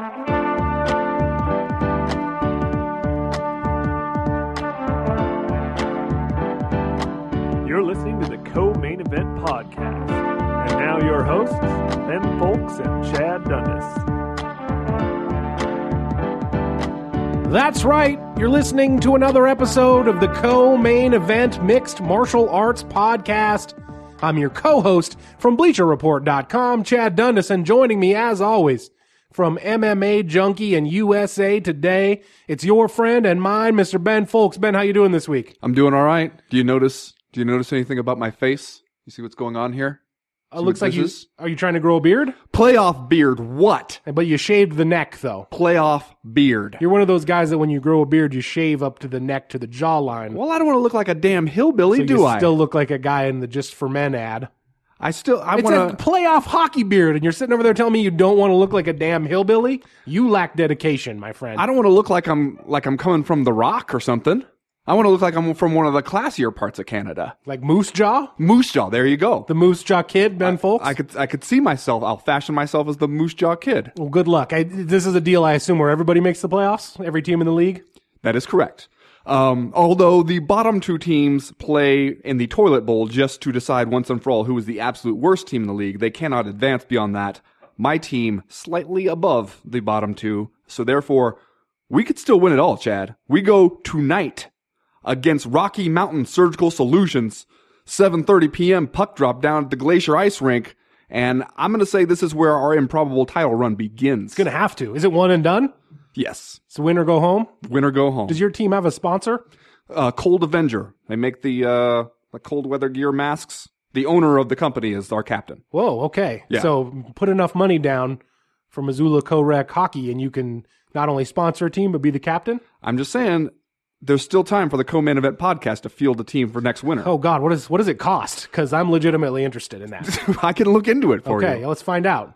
You're listening to the Co Main Event Podcast. And now your hosts, Ben Fowlkes and Chad Dundas. That's right. You're listening to another episode of the Co Main Event Mixed Martial Arts Podcast. I'm your co host from BleacherReport.com, Chad Dundas, and joining me as always from MMA Junkie and USA Today, it's your friend and mine, Mr. Ben Fowlkes. Ben, how you doing this week? I'm doing all right. Do you notice? Do you notice anything about my face? You see what's going on here? Uh, looks like you. is? Are you trying to grow a beard? Playoff beard. What? But you shaved the neck, though. Playoff beard. You're one of those guys that when you grow a beard, you shave up to the neck to the jawline. Well, I don't want to look like a damn hillbilly, so do I? still look like a guy in the Just for Men ad. I still. I want a to. playoff hockey beard, and you're sitting over there telling me you don't want to look like a damn hillbilly. You lack dedication, my friend. I don't want to look like I'm like I'm coming from the Rock or something. I want to look like I'm from one of the classier parts of Canada. like Moose Jaw, Moose Jaw. There you go. the Moose Jaw kid, Ben Fowlkes. I could I could see myself. I'll fashion myself as the Moose Jaw Kid. well, good luck. I, this is a deal, I assume, where everybody makes the playoffs, every team in the league. That is correct. Um, although the bottom two teams play in the toilet bowl just to decide once and for all who is the absolute worst team in the league, they cannot advance beyond that. My team slightly above the bottom two, so therefore we could still win it all, Chad. We go tonight against Rocky Mountain Surgical Solutions, 7:30 p.m. puck drop down at the Glacier Ice Rink, and I'm going to say this is where our improbable title run begins. It's Gonna have to. Is it one and done? Yes, It's win or go home. win or go home. Does your team have a sponsor? uh, Cold Avenger. They make the uh, the cold weather gear masks. The owner of the company is our captain. Whoa, okay. Yeah. So put enough money down for Missoula Co-Rec Hockey, and you can not only sponsor a team but be the captain. I'm just saying, there's still time for the co-main event podcast to field the team for next winter. Oh God, what is what does it cost? Because I'm legitimately interested in that. I can look into it for Okay, you. Okay, let's find out.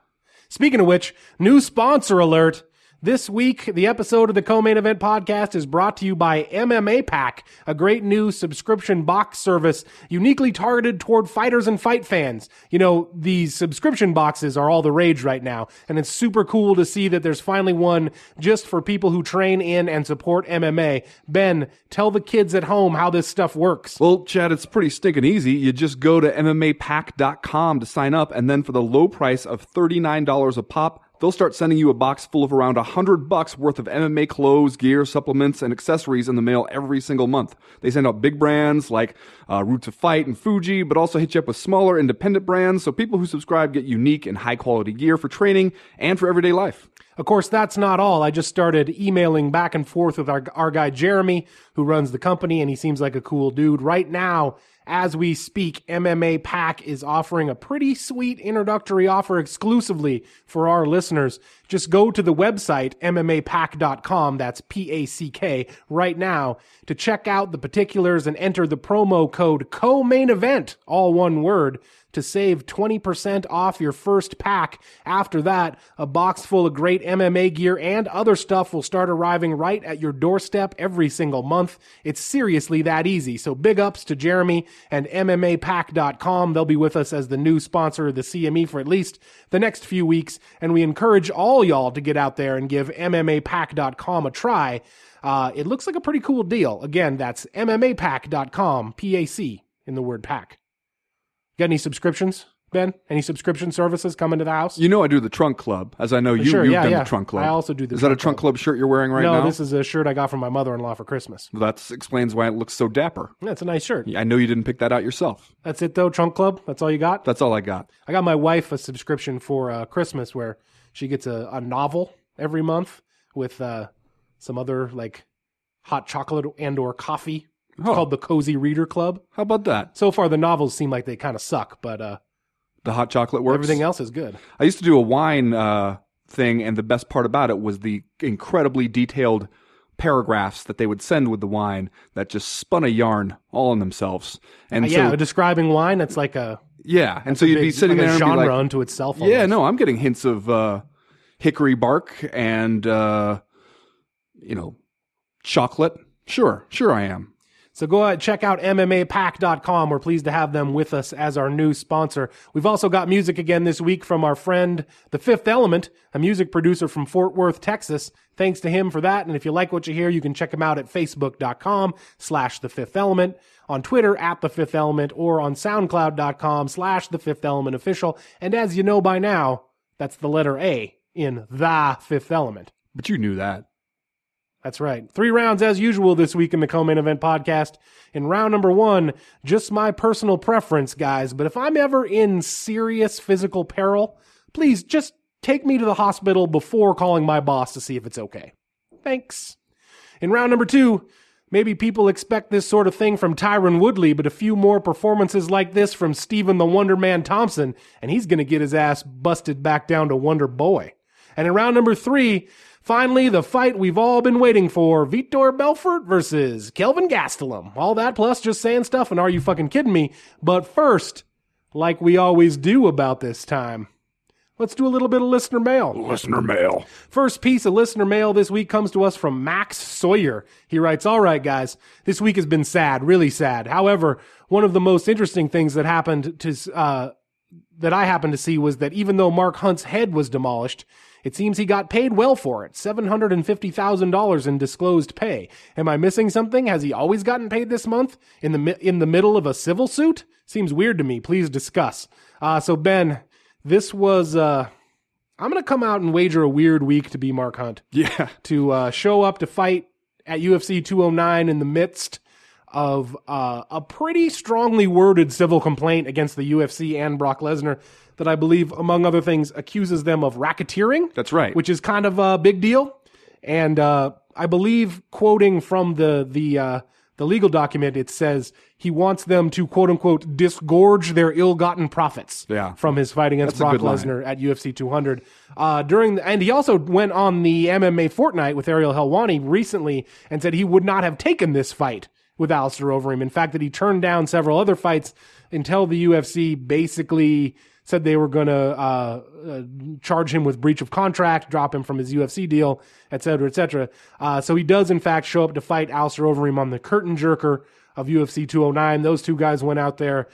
Speaking of which, new sponsor alert. This week, the episode of the Co-Main Event podcast is brought to you by MMA Pack, a great new subscription box service uniquely targeted toward fighters and fight fans. You know, these subscription boxes are all the rage right now, and it's super cool to see that there's finally one just for people who train in and support MMA. Ben, tell the kids at home how this stuff works. Well, Chad, it's pretty stinking easy. You just go to MMApack.com to sign up, and then for the low price of $39 a pop, they'll start sending you a box full of around 100 bucks worth of MMA clothes, gear, supplements, and accessories in the mail every single month. They send out big brands like uh, Roots of Fight and Fuji, but also hit you up with smaller independent brands so people who subscribe get unique and high quality gear for training and for everyday life. Of course, that's not all. I just started emailing back and forth with our, our guy Jeremy, who runs the company, and he seems like a cool dude. Right now, as we speak, MMA Pack is offering a pretty sweet introductory offer exclusively for our listeners. Just go to the website, MMApack.com, that's P-A-C-K, right now to check out the particulars and enter the promo code co-main event, all one word, to save 20% off your first pack. After that, a box full of great MMA gear and other stuff will start arriving right at your doorstep every single month. It's seriously that easy. So big ups to Jeremy and MMApack.com. They'll be with us as the new sponsor of the CME for at least the next few weeks. And we encourage all y'all to get out there and give MMApack.com a try. Uh, it looks like a pretty cool deal. Again, that's MMApack.com, P-A-C in the word pack. Got any subscriptions, Ben? Any subscription services coming to the house? You know I do the Trunk Club, as I know you, Sure, you've yeah, done yeah. the Trunk Club. I also do the Is that a Trunk. Club shirt you're wearing right no, now? No, this is a shirt I got from my mother-in-law for Christmas. That explains why it looks so dapper. That's a nice shirt. I know you didn't pick that out yourself. That's it though, Trunk Club. That's all you got. That's all I got. I got my wife a subscription for uh, Christmas where she gets a, a novel every month with uh, some other like hot chocolate and or coffee. It's Oh. called the Cozy Reader Club. How about that? So far, the novels seem like they kind of suck, but uh, The hot chocolate works. everything else is good. I used to do a wine uh, thing, and the best part about it was the incredibly detailed paragraphs that they would send with the wine that just spun a yarn all in themselves. And Uh, yeah, so, describing wine, it's like a, yeah, and so you'd be big- sitting like there be genre like, unto itself. yeah, no, I'm getting hints of uh, hickory bark and uh, you know chocolate. Sure, sure, I am. So go ahead, check out MMApack.com. We're pleased to have them with us as our new sponsor. We've also got music again this week from our friend, The Fifth Element, a music producer from Fort Worth, Texas. Thanks to him for that. And if you like what you hear, you can check him out at facebook.com slash The Fifth Element, on Twitter at The Fifth Element, or on soundcloud.com slash The Fifth Element Official. And as you know by now, that's the letter A in The Fifth Element. But you knew that. That's right. Three rounds as usual this week in the co-main event podcast. In round number one, just my personal preference, guys. But if I'm ever in serious physical peril, please just take me to the hospital before calling my boss to see if it's okay. Thanks. In round number two, maybe people expect this sort of thing from Tyron Woodley, but a few more performances like this from Stephen the Wonder Man Thompson, and he's to get his ass busted back down to Wonder Boy. And in round number three, Finally, the fight we've all been waiting for Vitor Belfort versus Kelvin Gastelum. All that plus just saying stuff, and are you fucking kidding me? But first, like we always do about this time, let's do a little bit of listener mail. Listener mail. First piece of listener mail this week comes to us from Max Sawyer. He writes, All right, guys, this week has been sad, really sad. However, one of the most interesting things that happened to, uh, that I happened to see was that even though Mark Hunt's head was demolished, it seems he got paid well for it $750,000 in disclosed pay. Am I missing something? Has he always gotten paid this month in the, mi- in the middle of a civil suit? Seems weird to me. Please discuss. Uh, so, Ben, this was. Uh, I'm going to come out and wager a weird week to be Mark Hunt. Yeah. To uh, show up to fight at UFC 209 in the midst of uh, a pretty strongly worded civil complaint against the UFC and Brock Lesnar that I believe, among other things, accuses them of racketeering. That's right. Which is kind of a big deal. And uh, I believe, quoting from the the uh, the legal document, it says he wants them to quote unquote disgorge their ill-gotten profits Yeah. from his fight against That's Brock. Lesnar at UFC 200. Uh, during the, and he also went on the MMA Fortnight with Ariel Helwani recently and said he would not have taken this fight with Alistair Overeem. In fact, that he turned down several other fights until the UFC basically said they were going to uh, uh, charge him with breach of contract, drop him from his UFC deal, et cetera, et cetera. Uh, so he does, in fact, show up to fight Alistair Overeem on the curtain jerker of UFC 209. Those two guys went out there,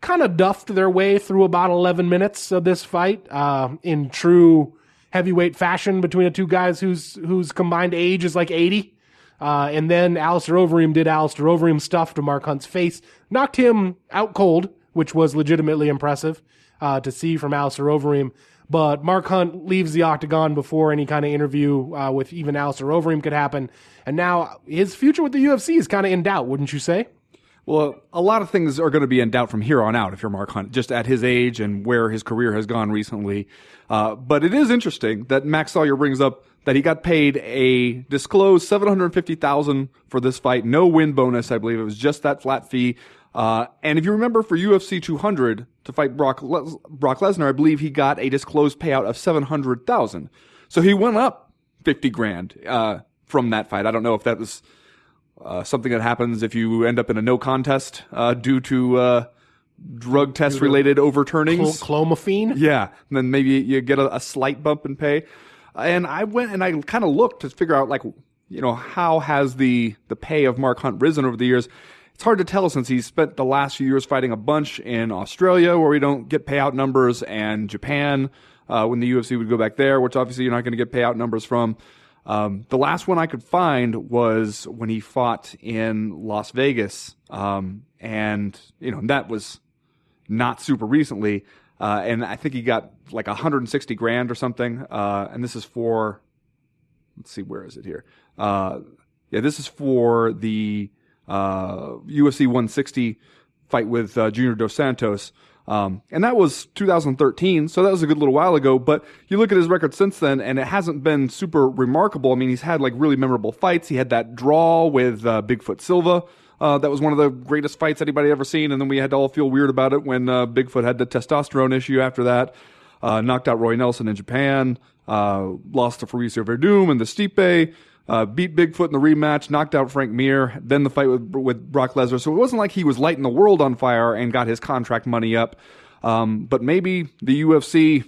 kind of duffed their way through about 11 minutes of this fight uh, in true heavyweight fashion between the two guys whose whose combined age is like 80. Uh, and then Alistair Overeem did Alistair Overeem stuff to Mark Hunt's face, knocked him out cold, which was legitimately impressive uh, to see from Alistair Overeem. But Mark Hunt leaves the octagon before any kind of interview uh, with even Alistair Overeem could happen. And now his future with the UFC is kind of in doubt, wouldn't you say? Well, a lot of things are going to be in doubt from here on out if you're Mark Hunt, just at his age and where his career has gone recently. Uh, but it is interesting that Max Sawyer brings up that he got paid a disclosed seven hundred fifty thousand for this fight, no win bonus. I believe it was just that flat fee. Uh, and if you remember, for UFC 200 to fight Brock Les- Brock Lesnar, I believe he got a disclosed payout of seven hundred thousand. So he went up fifty grand uh, from that fight. I don't know if that was uh, something that happens if you end up in a no contest uh, due to uh, drug test related overturnings. Cl- clomiphene? Yeah, and then maybe you get a, a slight bump in pay. And I went and I kind of looked to figure out like you know how has the the pay of Mark Hunt risen over the years. It's hard to tell since he's spent the last few years fighting a bunch in Australia where we don't get payout numbers, and Japan uh, when the UFC would go back there, which obviously you're not going to get payout numbers from. Um, the last one I could find was when he fought in Las Vegas, um, and you know that was not super recently, uh, and I think he got like 160 grand or something. Uh, and this is for, let's see, where is it here? Uh, yeah, this is for the uh, UFC 160 fight with uh, Junior Dos Santos. Um, and that was 2013, so that was a good little while ago. But you look at his record since then, and it hasn't been super remarkable. I mean, he's had like really memorable fights. He had that draw with uh, Bigfoot Silva. Uh, that was one of the greatest fights anybody ever seen. And then we had to all feel weird about it when uh, Bigfoot had the testosterone issue after that. Uh, knocked out Roy Nelson in Japan. Uh, lost to Fabricio Werdum and the Stipe. Uh, beat Bigfoot in the rematch, knocked out Frank Mir, then the fight with with Brock Lesnar. So it wasn't like he was lighting the world on fire and got his contract money up. Um, but maybe the UFC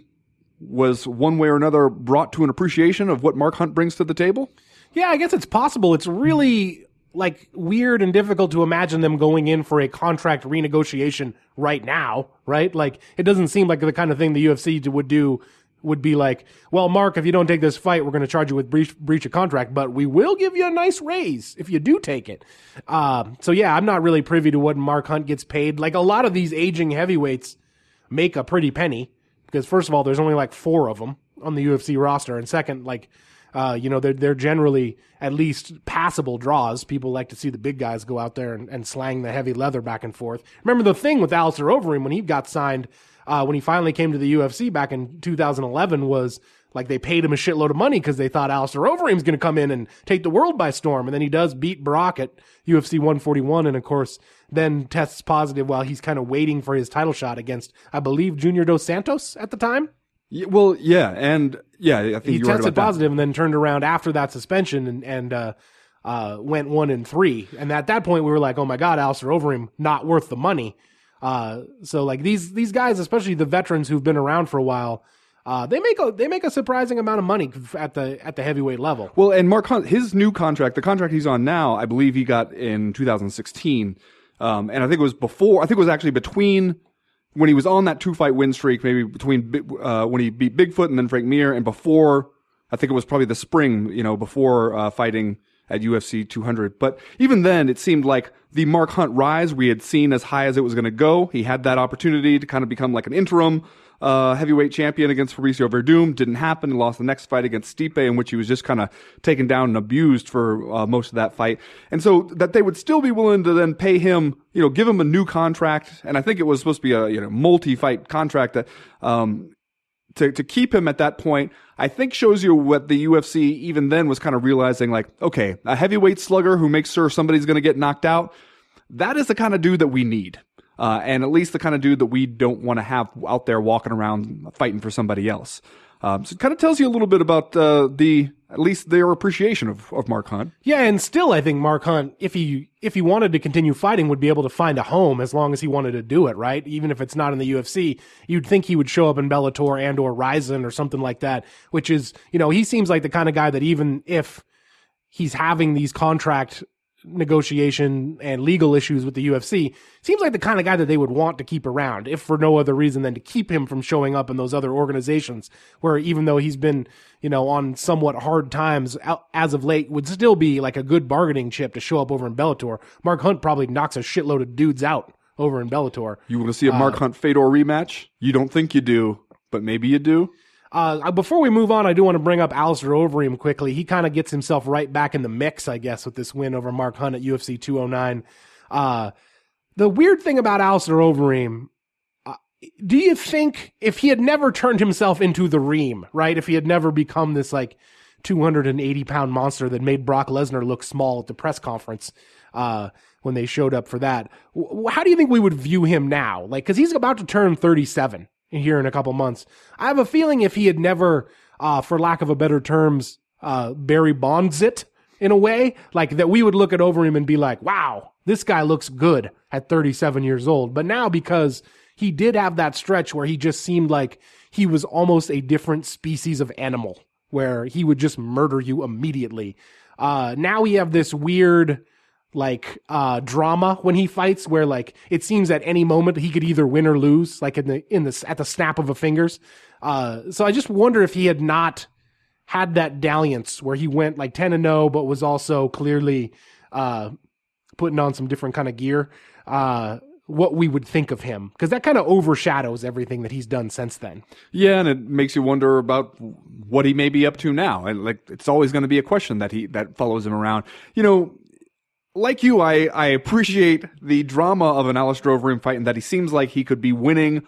was one way or another brought to an appreciation of what Mark Hunt brings to the table. Yeah, I guess it's possible. It's really like weird and difficult to imagine them going in for a contract renegotiation right now, right? Like it doesn't seem like the kind of thing the UFC would do would be like, well, Mark, if you don't take this fight, we're going to charge you with breach, breach of contract, but we will give you a nice raise if you do take it. Uh, so yeah, I'm not really privy to what Mark Hunt gets paid. Like a lot of these aging heavyweights make a pretty penny because first of all, there's only like four of them on the UFC roster, and second, like uh, you know, they're they're generally at least passable draws. People like to see the big guys go out there and, and slang the heavy leather back and forth. Remember the thing with Alistair Overeem when he got signed, uh, when he finally came to the UFC back in 2011 was like they paid him a shitload of money because they thought Alistair Overeem's going to come in and take the world by storm, and then he does beat Brock at UFC 141, and of course then tests positive while he's kind of waiting for his title shot against, I believe, Junior Dos Santos at the time. Yeah, well, yeah, and yeah, I think he you're right tested positive and then turned around after that suspension and and uh, uh, went one and three. And at that point, we were like, oh my god, Alistair Overeem not worth the money. Uh, so like these these guys, especially the veterans who've been around for a while, uh, they make a they make a surprising amount of money at the at the heavyweight level. Well, and Mark Hunt, his new contract, the contract he's on now, I believe he got in 2016. Um, and I think it was before, I think it was actually between when he was on that two fight win streak, maybe between, uh, when he beat Bigfoot and then Frank Mir and before, I think it was probably the spring, you know, before, uh, fighting at UFC 200. But even then, it seemed like the Mark Hunt rise we had seen as high as it was going to go. He had that opportunity to kind of become like an interim, uh, heavyweight champion against Fabricio Werdum. Didn't happen. He lost the next fight against Stipe, in which he was just kind of taken down and abused for uh, most of that fight. And so that they would still be willing to then pay him, you know, give him a new contract. And I think it was supposed to be a you know multi-fight contract that um, to, to keep him at that point, I think shows you what the UFC even then was kind of realizing like, okay, a heavyweight slugger who makes sure somebody's going to get knocked out, that is the kind of dude that we need. Uh, and at least the kind of dude that we don't want to have out there walking around fighting for somebody else. Um, so it kind of tells you a little bit about uh, the at least their appreciation of, of Mark Hunt. Yeah, and still, I think Mark Hunt, if he if he wanted to continue fighting, would be able to find a home as long as he wanted to do it. Right, even if it's not in the UFC, you'd think he would show up in Bellator and or Rizin or something like that. Which is, you know, he seems like the kind of guy that even if he's having these contract negotiation and legal issues with the UFC, seems like the kind of guy that they would want to keep around, if for no other reason than to keep him from showing up in those other organizations where even though he's been, you know, on somewhat hard times as of late, would still be like a good bargaining chip to show up over in Bellator. Mark Hunt probably knocks a shitload of dudes out over in Bellator. You want to see a Mark uh, Hunt Fedor rematch? You don't think you do, but maybe you do. Uh, before we move on, I do want to bring up Alistair Overeem quickly. He kind of gets himself right back in the mix, I guess, with this win over Mark Hunt at UFC 209. Uh, the weird thing about Alistair Overeem, uh, do you think if he had never turned himself into the Reem, right? If he had never become this like 280 pound monster that made Brock Lesnar look small at the press conference, uh, when they showed up for that, how do you think we would view him now? Like, cause he's about to turn 37 here in a couple months. I have a feeling if he had never, uh, for lack of a better terms, uh, Barry Bonds it in a way, like that we would look at Overeem and be like, wow, this guy looks good at 37 years old. But now because he did have that stretch where he just seemed like he was almost a different species of animal where he would just murder you immediately. Uh, now we have this weird, like uh drama when he fights where like it seems at any moment he could either win or lose like in the in the at the snap of a fingers uh so i just wonder if he had not had that dalliance where he went like 10 and 0 but was also clearly uh putting on some different kind of gear uh what we would think of him because that kind of overshadows everything that he's done since then Yeah, and it makes you wonder about what he may be up to now. And like, it's always going to be a question that he that follows him around. You know, like you, I I appreciate the drama of an Alistair Overeem fight, and that he seems like he could be winning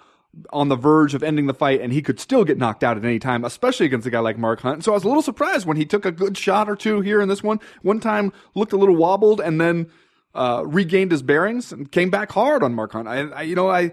on the verge of ending the fight, and he could still get knocked out at any time, especially against a guy like Mark Hunt. So I was a little surprised when he took a good shot or two here in this one. One time looked a little wobbled, and then uh, regained his bearings and came back hard on Mark Hunt. I, I you know I.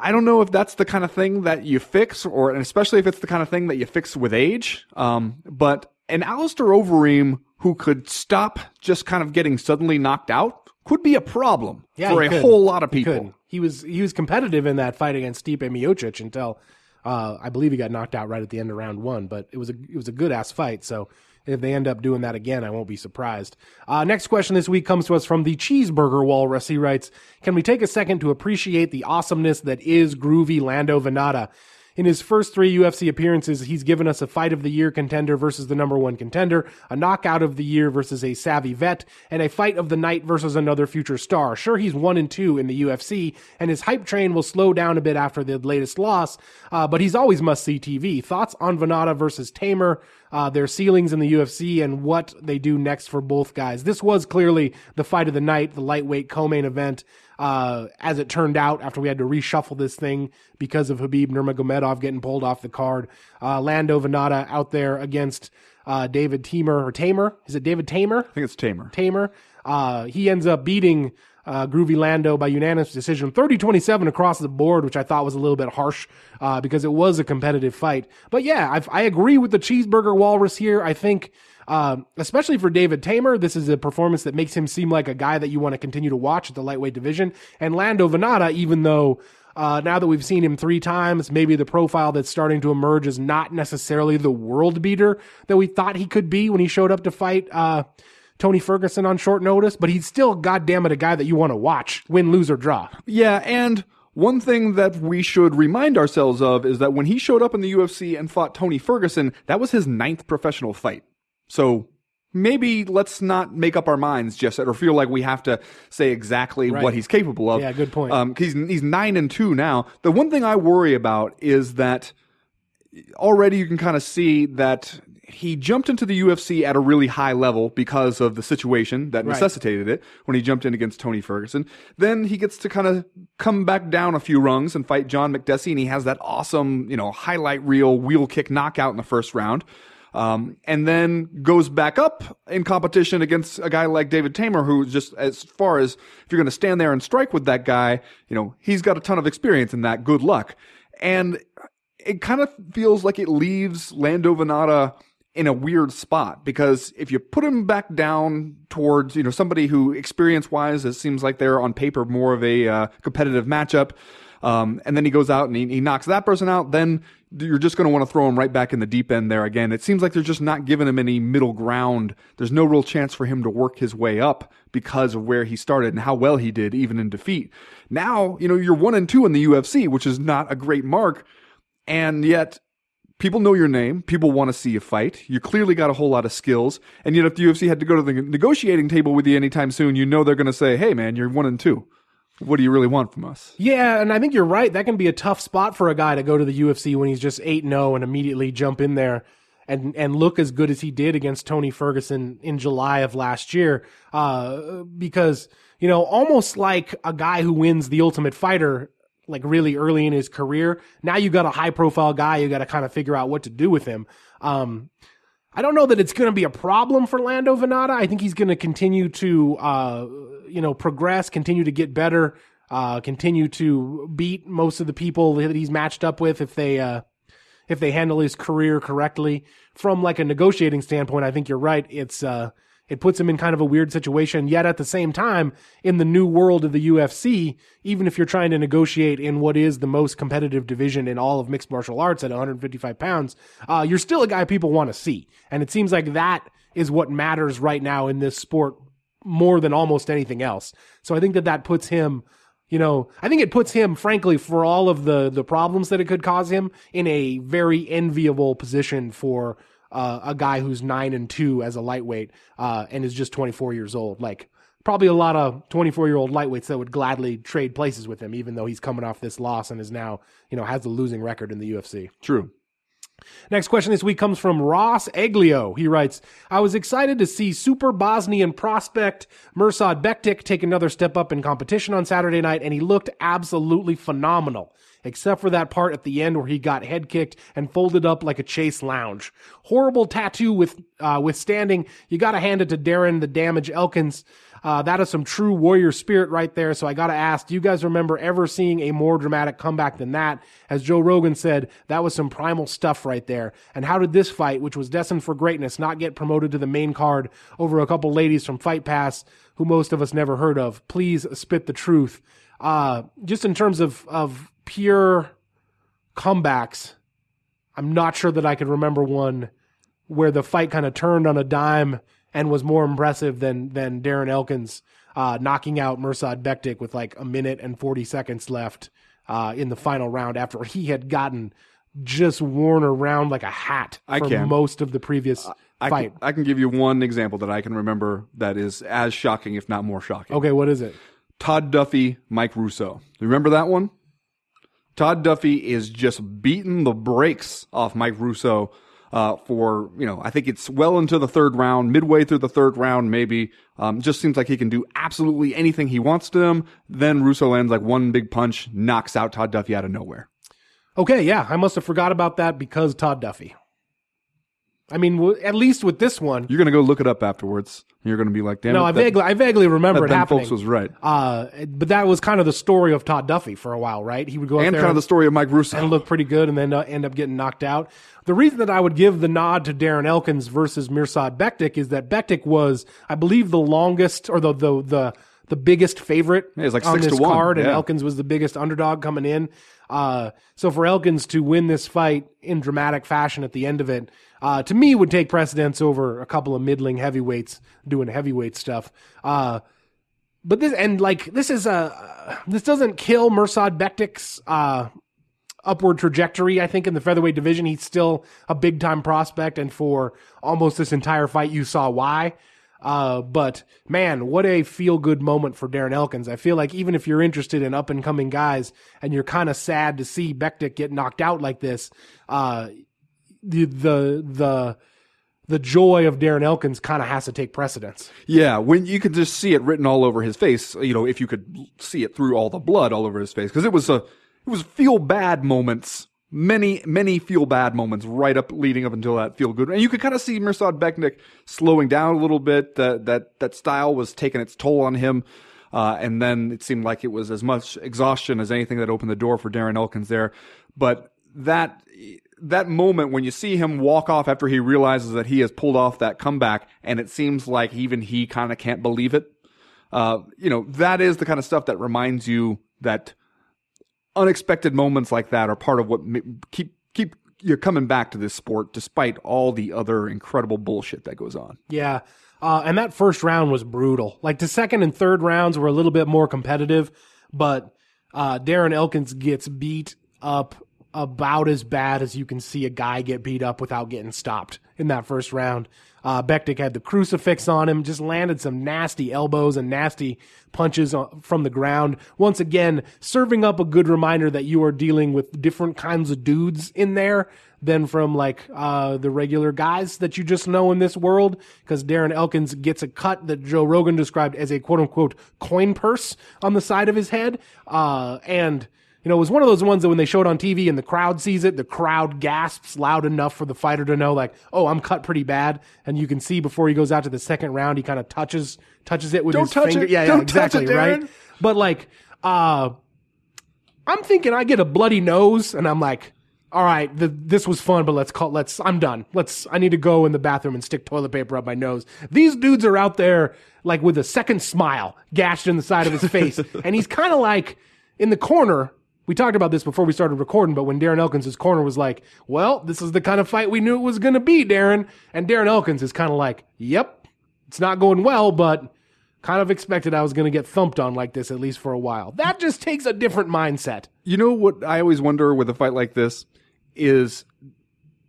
I don't know if that's the kind of thing that you fix, or and especially if it's the kind of thing that you fix with age. Um, but an Alistair Overeem who could stop just kind of getting suddenly knocked out could be a problem for a could. whole lot of people. could. He was he was competitive in that fight against Stipe Miocic until uh, I believe he got knocked out right at the end of round one. But it was a it was a good ass fight. So if they end up doing that again, I won't be surprised. Uh, next question this week comes to us from the Cheeseburger Walrus. He writes, Can we take a second to appreciate the awesomeness that is groovy Lando Vannata? In his first three UFC appearances, he's given us a fight of the year contender versus the number one contender, a knockout of the year versus a savvy vet, and a fight of the night versus another future star. Sure, he's one and two in the UFC, and his hype train will slow down a bit after the latest loss, uh, but he's always must see TV. Thoughts on Vannata versus Tamer, uh, their ceilings in the UFC, and what they do next for both guys. This was clearly the fight of the night, the lightweight co-main event. Uh, as it turned out, after we had to reshuffle this thing because of Khabib Nurmagomedov getting pulled off the card, uh, Lando Vannata out there against uh, David Teymur or Tamer. Is it David Tamer? I think it's Tamer. Tamer. Uh, he ends up beating uh, Groovy Lando by unanimous decision, 30-27 across the board, which I thought was a little bit harsh uh, because it was a competitive fight. But yeah, I've, I agree with the cheeseburger walrus here. I think. Uh, especially for David Tamer, this is a performance that makes him seem like a guy that you want to continue to watch at the lightweight division. And Lando Vannata, even though uh, now that we've seen him three times, maybe the profile that's starting to emerge is not necessarily the world beater that we thought he could be when he showed up to fight uh, Tony Ferguson on short notice, but he's still, goddamn it, a guy that you want to watch, win, lose, or draw. Yeah, and one thing that we should remind ourselves of is that when he showed up in the UFC and fought Tony Ferguson, that was his ninth professional fight. So maybe let's not make up our minds just or feel like we have to say exactly Right. what he's capable of. Yeah, good point. Um, he's he's nine and two now. The one thing I worry about is that already you can kind of see that he jumped into the UFC at a really high level because of the situation that Right. necessitated it when he jumped in against Tony Ferguson. Then he gets to kind of come back down a few rungs and fight John Makdessi, and he has that awesome, you know, highlight reel wheel kick knockout in the first round. Um, and then goes back up in competition against a guy like David Tamer, who just as far as if you're going to stand there and strike with that guy, you know, he's got a ton of experience in that. Good luck. And it kind of feels like it leaves Lando Vannata in a weird spot because if you put him back down towards, you know, somebody who experience wise, it seems like they're on paper more of a uh, competitive matchup. Um, and then he goes out and he, he knocks that person out. Then you're just going to want to throw him right back in the deep end there again. It seems like they're just not giving him any middle ground. There's no real chance for him to work his way up because of where he started and how well he did even in defeat. Now, you know, you're one and two in the UFC, which is not a great mark. And yet people know your name. People want to see you fight. You clearly got a whole lot of skills. And yet if the UFC had to go to the negotiating table with you anytime soon, you know they're going to say, Hey man, you're one and two. What do you really want from us? Yeah, and I think you're right. That can be a tough spot for a guy to go to the UFC when he's just 8 0 and immediately jump in there and, and look as good as he did against Tony Ferguson in July of last year. Uh, because, you know, almost like a guy who wins the Ultimate Fighter like really early in his career. Now you got a high profile guy. You got to kind of figure out what to do with him. Um, I don't know that it's going to be a problem for Lando Vannata. I think he's going to continue to, uh, you know, progress, continue to get better, uh, continue to beat most of the people that he's matched up with if they, uh, if they handle his career correctly. From like a negotiating standpoint, I think you're right. It's, uh, it puts him in kind of a weird situation. Yet at the same time, in the new world of the UFC, even if you're trying to negotiate in what is the most competitive division in all of mixed martial arts at 155 pounds, uh, you're still a guy people want to see. And it seems like that is what matters right now in this sport more than almost anything else. So I think that that puts him, you know, I think it puts him, frankly, for all of the the problems that it could cause him, in a very enviable position for uh, a guy who's nine and two as a lightweight uh, and is just 24 years old. Like probably a lot of 24 year old lightweights that would gladly trade places with him, even though he's coming off this loss and is now, you know, has the losing record in the UFC. True. Next question this week comes from Ross Eglio. He writes, I was excited to see super Bosnian prospect Mirsad Bektic take another step up in competition on Saturday night, and he looked absolutely phenomenal. Except for that part at the end where he got head kicked and folded up like a chase lounge. Horrible tattoo with uh, withstanding. You gotta hand it to Darren the Damage Elkins. Uh, that is some true warrior spirit right there. So I got to ask, do you guys remember ever seeing a more dramatic comeback than that? As Joe Rogan said, that was some primal stuff right there. And how did this fight, which was destined for greatness, not get promoted to the main card over a couple ladies from Fight Pass who most of us never heard of? Please spit the truth. Uh, just in terms of, of pure comebacks, I'm not sure that I could remember one where the fight kind of turned on a dime and was more impressive than than Darren Elkins uh, knocking out Mirsad Bektic with like a minute and 40 seconds left uh, in the final round after he had gotten just worn around like a hat I for can. most of the previous I fight. can, I can give you one example that I can remember that is as shocking, if not more shocking. Okay, what is it? Todd Duffy, Mike Russow. You remember that one? Todd Duffy is just beating the brakes off Mike Russow uh, for, you know, I think it's well into the third round, midway through the third round, maybe. Um, just seems like he can do absolutely anything he wants to him. Then Russow lands like one big punch, knocks out Todd Duffy out of nowhere. Okay, yeah, I must have forgot about that because Todd Duffy. I mean, w- at least with this one, You're going to go look it up afterwards. You're going to be like, damn no, it. I that- vaguely, I vaguely remember that it Ben happening. Fowlkes was right. Uh, but that was kind of the story of Todd Duffy for a while, right? He would go up And kind of the story of Mike Russow. and look pretty good and then uh, end up getting knocked out. The reason that I would give the nod to Darren Elkins versus Mirsad Bektic is that Bektic was, I believe, the longest or the the the, the biggest favorite Yeah, like on six this to one, card, and. Elkins was the biggest underdog coming in. Uh, so for Elkins to win this fight in dramatic fashion at the end of it, uh, to me would take precedence over a couple of middling heavyweights doing heavyweight stuff. Uh, but this and like this is a this doesn't kill Mirsad Bektic's uh upward trajectory. I think in the featherweight division, he's still a big time prospect, and for almost this entire fight, you saw why. Uh, but man, what a feel good moment for Darren Elkins. I feel like even if you're interested in up and coming guys and you're kind of sad to see Bektic get knocked out like this, uh, the, the, the, the joy of Darren Elkins kind of has to take precedence. Yeah, when you could just see it written all over his face, you know, if you could see it through all the blood all over his face, because it was a, it was feel bad moments, many, many feel bad moments right up leading up until that feel good, and you could kind of see Mirsad Bektic slowing down a little bit. That that that style was taking its toll on him, uh, and then it seemed like it was as much exhaustion as anything that opened the door for Darren Elkins there. But that that moment when you see him walk off after he realizes that he has pulled off that comeback, and it seems like even he kind of can't believe it. Uh, you know, that is the kind of stuff that reminds you that unexpected moments like that are part of what keep keep you coming back to this sport despite all the other incredible bullshit that goes on. Yeah. Uh, and that first round was brutal. Like the second and third rounds were a little bit more competitive, but uh, Darren Elkins gets beat up about as bad as you can see a guy get beat up without getting stopped in that first round. Uh, Bektic had the crucifix on him, just landed some nasty elbows and nasty punches from the ground. Once again, serving up a good reminder that you are dealing with different kinds of dudes in there than from like uh, the regular guys that you just know in this world. Because Darren Elkins gets a cut that Joe Rogan described as a quote unquote coin purse on the side of his head. Uh, and, you know, it was one of those ones that when they show it on TV and the crowd sees it, the crowd gasps loud enough for the fighter to know, like, oh, I'm cut pretty bad. And you can see before he goes out to the second round, he kind of touches touches it with Don't his touch finger. it. Yeah, yeah, Don't touch exactly, it, right? But like, uh, I'm thinking I get a bloody nose, and I'm like, all right, the, this was fun, but let's call. Let's. I'm done. Let's. I need to go in the bathroom and stick toilet paper up my nose. These dudes are out there like with a second smile gashed in the side of his face, and he's kind of like in the corner. We talked about this before we started recording, but when Darren Elkins' corner was like, "Well, this is the kind of fight we knew it was going to be, Darren," and Darren Elkins is kind of like, "Yep, it's not going well, but." Kind of expected I was going to get thumped on like this at least for a while. That just takes a different mindset. You know what I always wonder with a fight like this is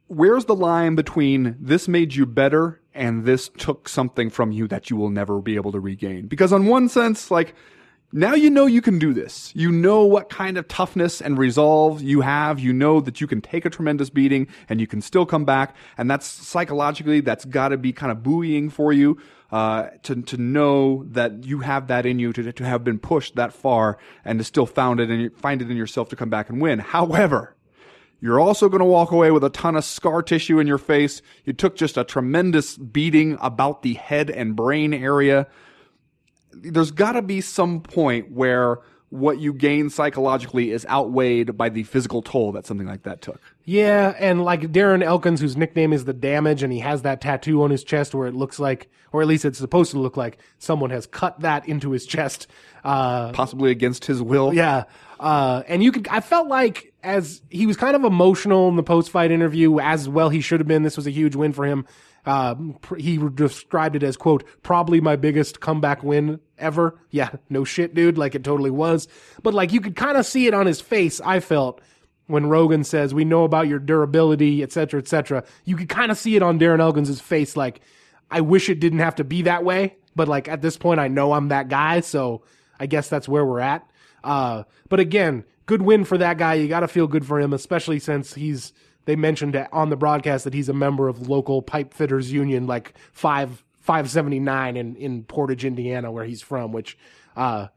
where's the line between this made you better and this took something from you that you will never be able to regain? Because on one sense, like now you know you can do this. You know what kind of toughness and resolve you have. You know that you can take a tremendous beating and you can still come back. And that's psychologically, that's got to be kind of buoying for you. Uh, to to know that you have that in you to to have been pushed that far and to still found it and find it in yourself to come back and win. However, you're also going to walk away with a ton of scar tissue in your face. You took just a tremendous beating about the head and brain area. There's got to be some point where what you gain psychologically is outweighed by the physical toll that something like that took. Yeah, and like Darren Elkins, whose nickname is the Damage, and he has that tattoo on his chest where it looks like, or at least it's supposed to look like, someone has cut that into his chest. Uh, Possibly against his will. yeah. Uh, and you could, I felt like as he was kind of emotional in the post fight interview, as well he should have been. This was a huge win for him. Pr- he described it as quote, probably my biggest comeback win ever. Yeah, no shit, dude. Like it totally was. But like you could kind of see it on his face. I felt when Rogan says, we know about your durability, et cetera, et cetera. You could kind of see it on Darren Elkins' face. Like, I wish it didn't have to be that way. But like at this point, I know I'm that guy. So I guess that's where we're at. Uh, but again, good win for that guy. You got to feel good for him, especially since he's, they mentioned on the broadcast that he's a member of local pipe fitters union, like five, 579 in, in Portage, Indiana, where he's from, which, uh,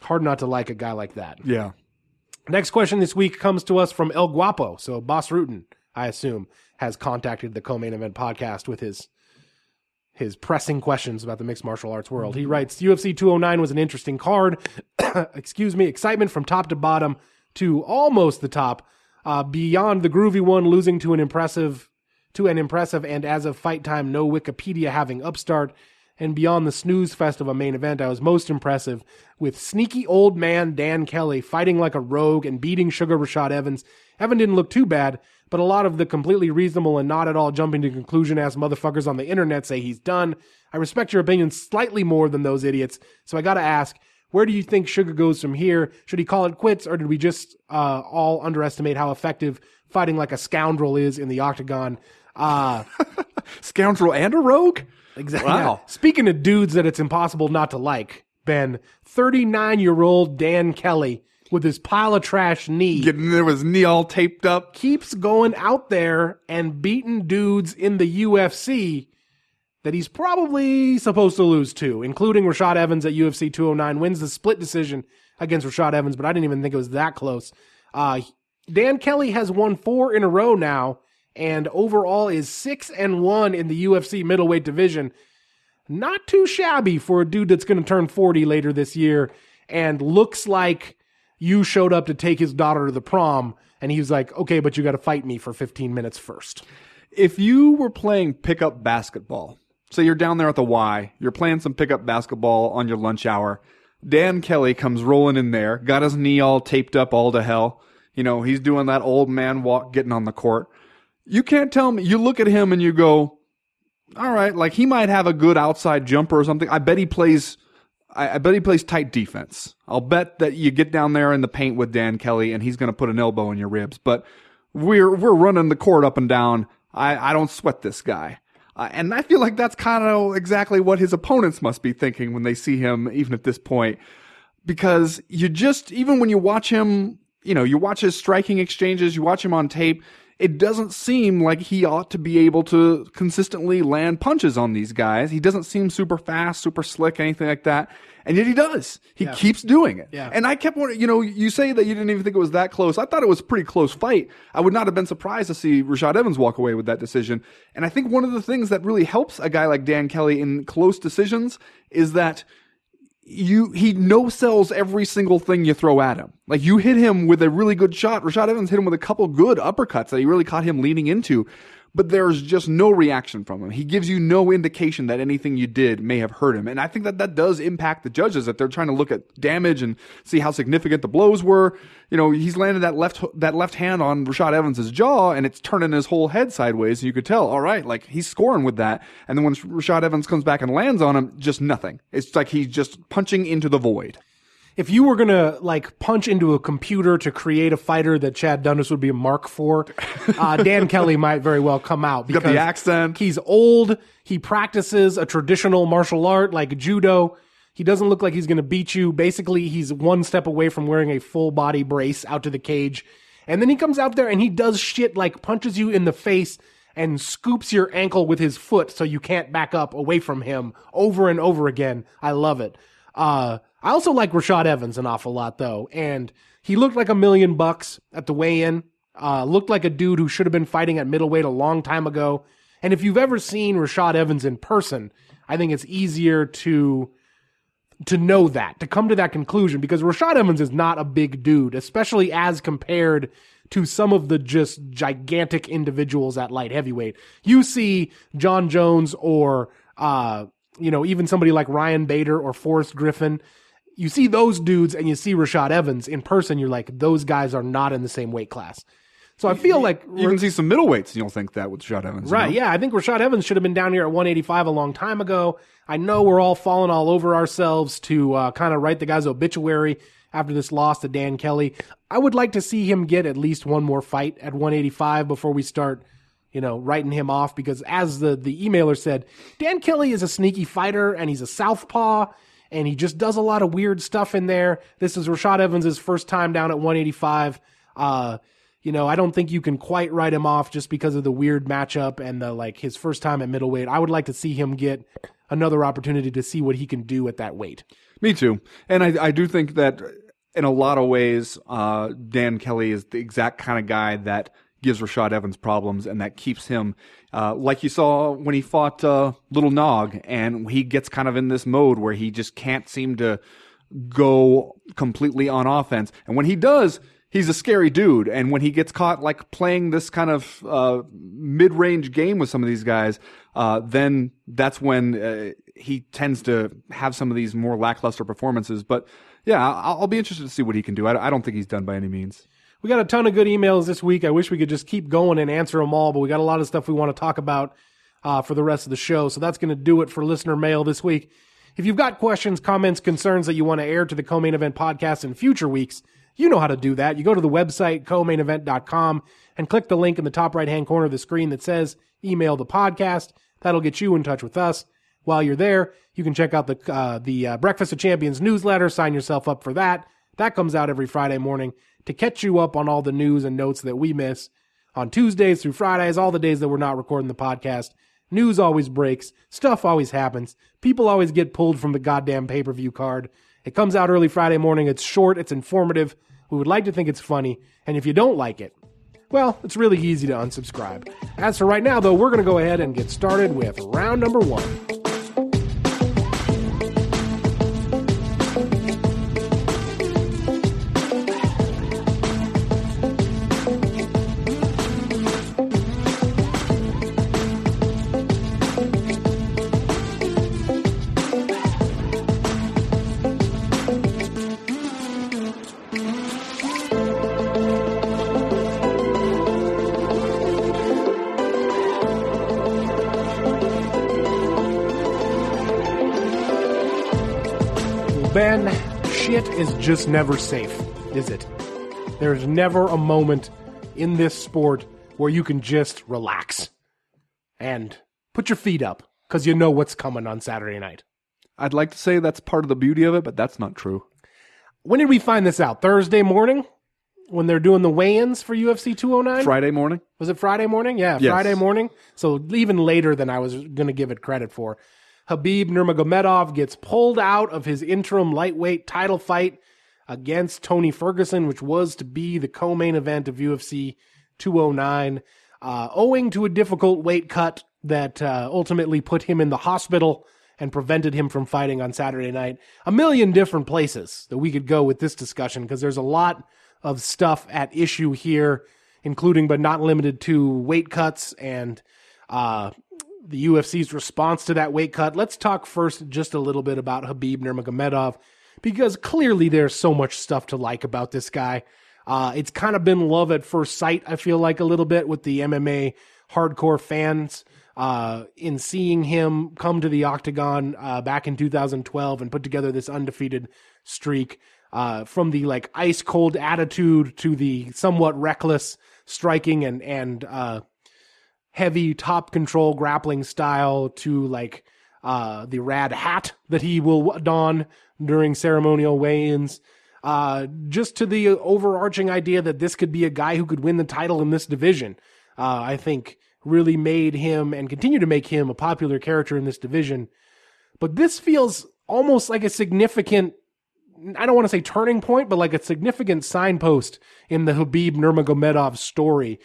hard not to like a guy like that. Yeah. Next question this week comes to us from El Guapo. So Bas Rutten, I assume, has contacted the co-main event podcast with his his pressing questions about the mixed martial arts world. He writes, UFC 209 was an interesting card. Excuse me, excitement from top to bottom to almost the top. Uh, beyond the groovy one losing to an impressive to an impressive and as of fight time no Wikipedia having upstart and beyond the snooze fest of a main event, I was most impressive with sneaky old man Dan Kelly fighting like a rogue and beating Sugar Rashad Evans. Evan didn't look too bad, but a lot of the completely reasonable and not at all jumping to conclusion ass motherfuckers on the internet say he's done. I respect your opinion slightly more than those idiots, so I gotta ask, where do you think Sugar goes from here? Should he call it quits, or did we just uh, all underestimate how effective fighting like a scoundrel is in the octagon? Uh, Scoundrel and a rogue? Exactly. Wow. Speaking of dudes that it's impossible not to like, Ben, 39 year old Dan Kelly with his pile of trash knee Getting there was knee all taped up. keeps going out there and beating dudes in the UFC that he's probably supposed to lose to, including Rashad Evans at UFC 209, wins the split decision against Rashad Evans, but I didn't even think it was that close. Uh, Dan Kelly has won four in a row now, and overall is six and one in the UFC middleweight division. Not too shabby for a dude that's going to turn 40 later this year and looks like you showed up to take his daughter to the prom and he was like, okay, but you got to fight me for 15 minutes first. If you were playing pickup basketball, so you're down there at the Y, you're playing some pickup basketball on your lunch hour. Dan Kelly comes rolling in there, got his knee all taped up all to hell. You know, he's doing that old man walk getting on the court. You can't tell me, you look at him and you go, all right, like he might have a good outside jumper or something. I bet he plays, I, bet he plays tight defense. I'll bet that you get down there in the paint with Dan Kelly and he's going to put an elbow in your ribs. But we're, we're running the court up and down. I, I don't sweat this guy. Uh, and I feel like that's kind of exactly what his opponents must be thinking when they see him, even at this point. Because you just, even when you watch him, you know, you watch his striking exchanges, you watch him on tape, it doesn't seem like he ought to be able to consistently land punches on these guys. He doesn't seem super fast, super slick, anything like that. And yet he does. He Yeah. keeps doing it. Yeah. And I kept wondering, you know, you say that you didn't even think it was that close. I thought it was a pretty close fight. I would not have been surprised to see Rashad Evans walk away with that decision. And I think one of the things that really helps a guy like Dan Kelly in close decisions is that you he no sells every single thing you throw at him. Like you hit him with a really good shot. Rashad Evans hit him with a couple good uppercuts that he really caught him leaning into, but there's just no reaction from him. He gives you no indication that anything you did may have hurt him. And I think that that does impact the judges that they're trying to look at damage and see how significant the blows were. You know, he's landed that left that left hand on Rashad Evans's jaw and it's turning his whole head sideways. And you could tell, all right, like he's scoring with that. And then when Rashad Evans comes back and lands on him, just nothing. It's like he's just punching into the void. If you were going to like punch into a computer to create a fighter that Chad Dundas would be a mark for, uh, Dan Kelly might very well come out got the accent. He's old. He practices a traditional martial art like judo. He doesn't look like he's going to beat you. Basically, he's one step away from wearing a full body brace out to the cage. And then he comes out there and he does shit like punches you in the face and scoops your ankle with his foot so you can't back up away from him over and over again. I love it. Uh, I also like Rashad Evans an awful lot though. And he looked like a million bucks at the weigh in. Uh, looked like a dude who should have been fighting at middleweight a long time ago. And if you've ever seen Rashad Evans in person, I think it's easier to to know that, to come to that conclusion, because Rashad Evans is not a big dude, especially as compared to some of the just gigantic individuals at light heavyweight. You see Jon Jones or, uh, you know, even somebody like Ryan Bader or Forrest Griffin. You see those dudes and you see Rashad Evans in person, you're like, those guys are not in the same weight class. So I feel like You can see some middleweights, and you'll think that with Rashad Evans. you Right. know? Yeah. I think Rashad Evans should have been down here at 185 a long time ago. I know we're all falling all over ourselves to uh, kind of write the guy's obituary after this loss to Dan Kelly. I would like to see him get at least one more fight at 185 before we start, you know, writing him off because as the, the emailer said, Dan Kelly is a sneaky fighter and he's a southpaw and he just does a lot of weird stuff in there. This is Rashad Evans' first time down at 185. Uh, you know, I don't think you can quite write him off just because of the weird matchup and the like his first time at middleweight. I would like to see him get another opportunity to see what he can do at that weight. Me too. And I, I do think that in a lot of ways, uh, Dan Kelly is the exact kind of guy that gives Rashad Evans problems and that keeps him, uh, like you saw when he fought uh, Little Nog, and he gets kind of in this mode where he just can't seem to go completely on offense. And when he does, he's a scary dude. And when he gets caught like playing this kind of uh, mid-range game with some of these guys, uh, then that's when uh, he tends to have some of these more lackluster performances. But yeah, I'll, I'll be interested to see what he can do. I, I don't think he's done by any means. We got a ton of good emails this week. I wish we could just keep going and answer them all, but we got a lot of stuff we want to talk about uh, for the rest of the show. So that's going to do it for listener mail this week. If you've got questions, comments, concerns that you want to air to the co-main event podcast in future weeks, you know how to do that. You go to the website, co-mainevent.com, and click the link in the top right-hand corner of the screen that says email the podcast. That'll get you in touch with us. While you're there, you can check out the uh, the uh, Breakfast of Champions newsletter. Sign yourself up for that. That comes out every Friday morning to catch you up on all the news and notes that we miss on Tuesdays through Fridays, all the days that we're not recording the podcast. News always breaks, stuff always happens, people always get pulled from the goddamn pay per view card. It comes out early Friday morning. It's short, it's informative. We would like to think it's funny, and if you don't like it, well, it's really easy to unsubscribe. As for right now, though, we're going to go ahead and get started with round number one. Is just never safe, is it? There's never a moment in this sport where you can just relax and put your feet up because you know what's coming on Saturday night. I'd like to say that's part of the beauty of it, but that's not true. When did we find this out? Thursday morning? When they're doing the weigh ins for UFC 209? Friday morning? Was it Friday morning? Yeah, Yes. Friday morning. So even later than I was going to give it credit for. Khabib Nurmagomedov gets pulled out of his interim lightweight title fight against Tony Ferguson, which was to be the co-main event of UFC 209, uh, owing to a difficult weight cut that uh, ultimately put him in the hospital and prevented him from fighting on Saturday night. A million different places that we could go with this discussion because there's a lot of stuff at issue here, including but not limited to weight cuts and uh, the UFC's response to that weight cut. Let's talk first just a little bit about Khabib Nurmagomedov because clearly there's so much stuff to like about this guy. Uh, it's kind of been love at first sight, I feel like a little bit with the MMA hardcore fans. Uh, in seeing him come to the octagon uh, back in 2012 and put together this undefeated streak, uh, from the like ice cold attitude to the somewhat reckless striking and and uh, heavy top control grappling style to like uh, the rad hat that he will don during ceremonial weigh-ins. Uh, just to the overarching idea that this could be a guy who could win the title in this division. Uh, I think really made him and continue to make him a popular character in this division. But this feels almost like a significant I don't want to say turning point, but like a significant signpost in the Khabib Nurmagomedov story.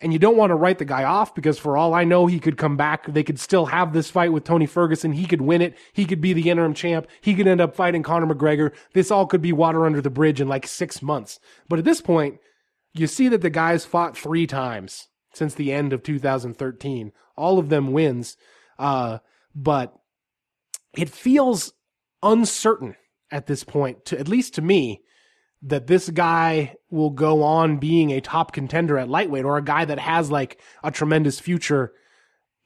And you don't want to write the guy off because for all I know, he could come back. They could still have this fight with Tony Ferguson. He could win it. He could be the interim champ. He could end up fighting Conor McGregor. This all could be water under the bridge in like six months. But at this point, you see that the guy's fought three times since the end of 2013. All of them wins. Uh, but it feels uncertain at this point, to at least to me, that this guy will go on being a top contender at lightweight or a guy that has like a tremendous future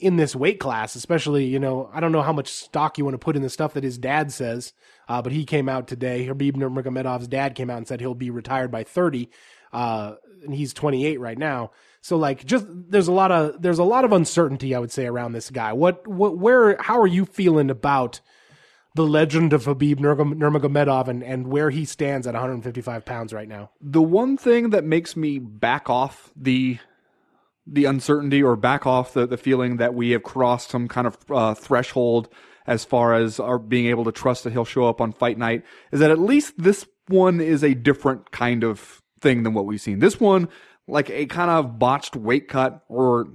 in this weight class, especially, you know, I don't know how much stock you want to put in the stuff that his dad says, uh, but he came out today. Khabib Nurmagomedov's dad came out and said he'll be retired by 30, uh, and he's 28 right now. So like, just there's a lot of there's a lot of uncertainty, I would say, around this guy. What what where how are you feeling about the legend of Khabib Nurmagomedov and and where he stands at 155 pounds right now? The one thing that makes me back off the the uncertainty or back off the, the feeling that we have crossed some kind of uh, threshold as far as our being able to trust that he'll show up on fight night is that at least this one is a different kind of thing than what we've seen. This one, like a kind of botched weight cut or,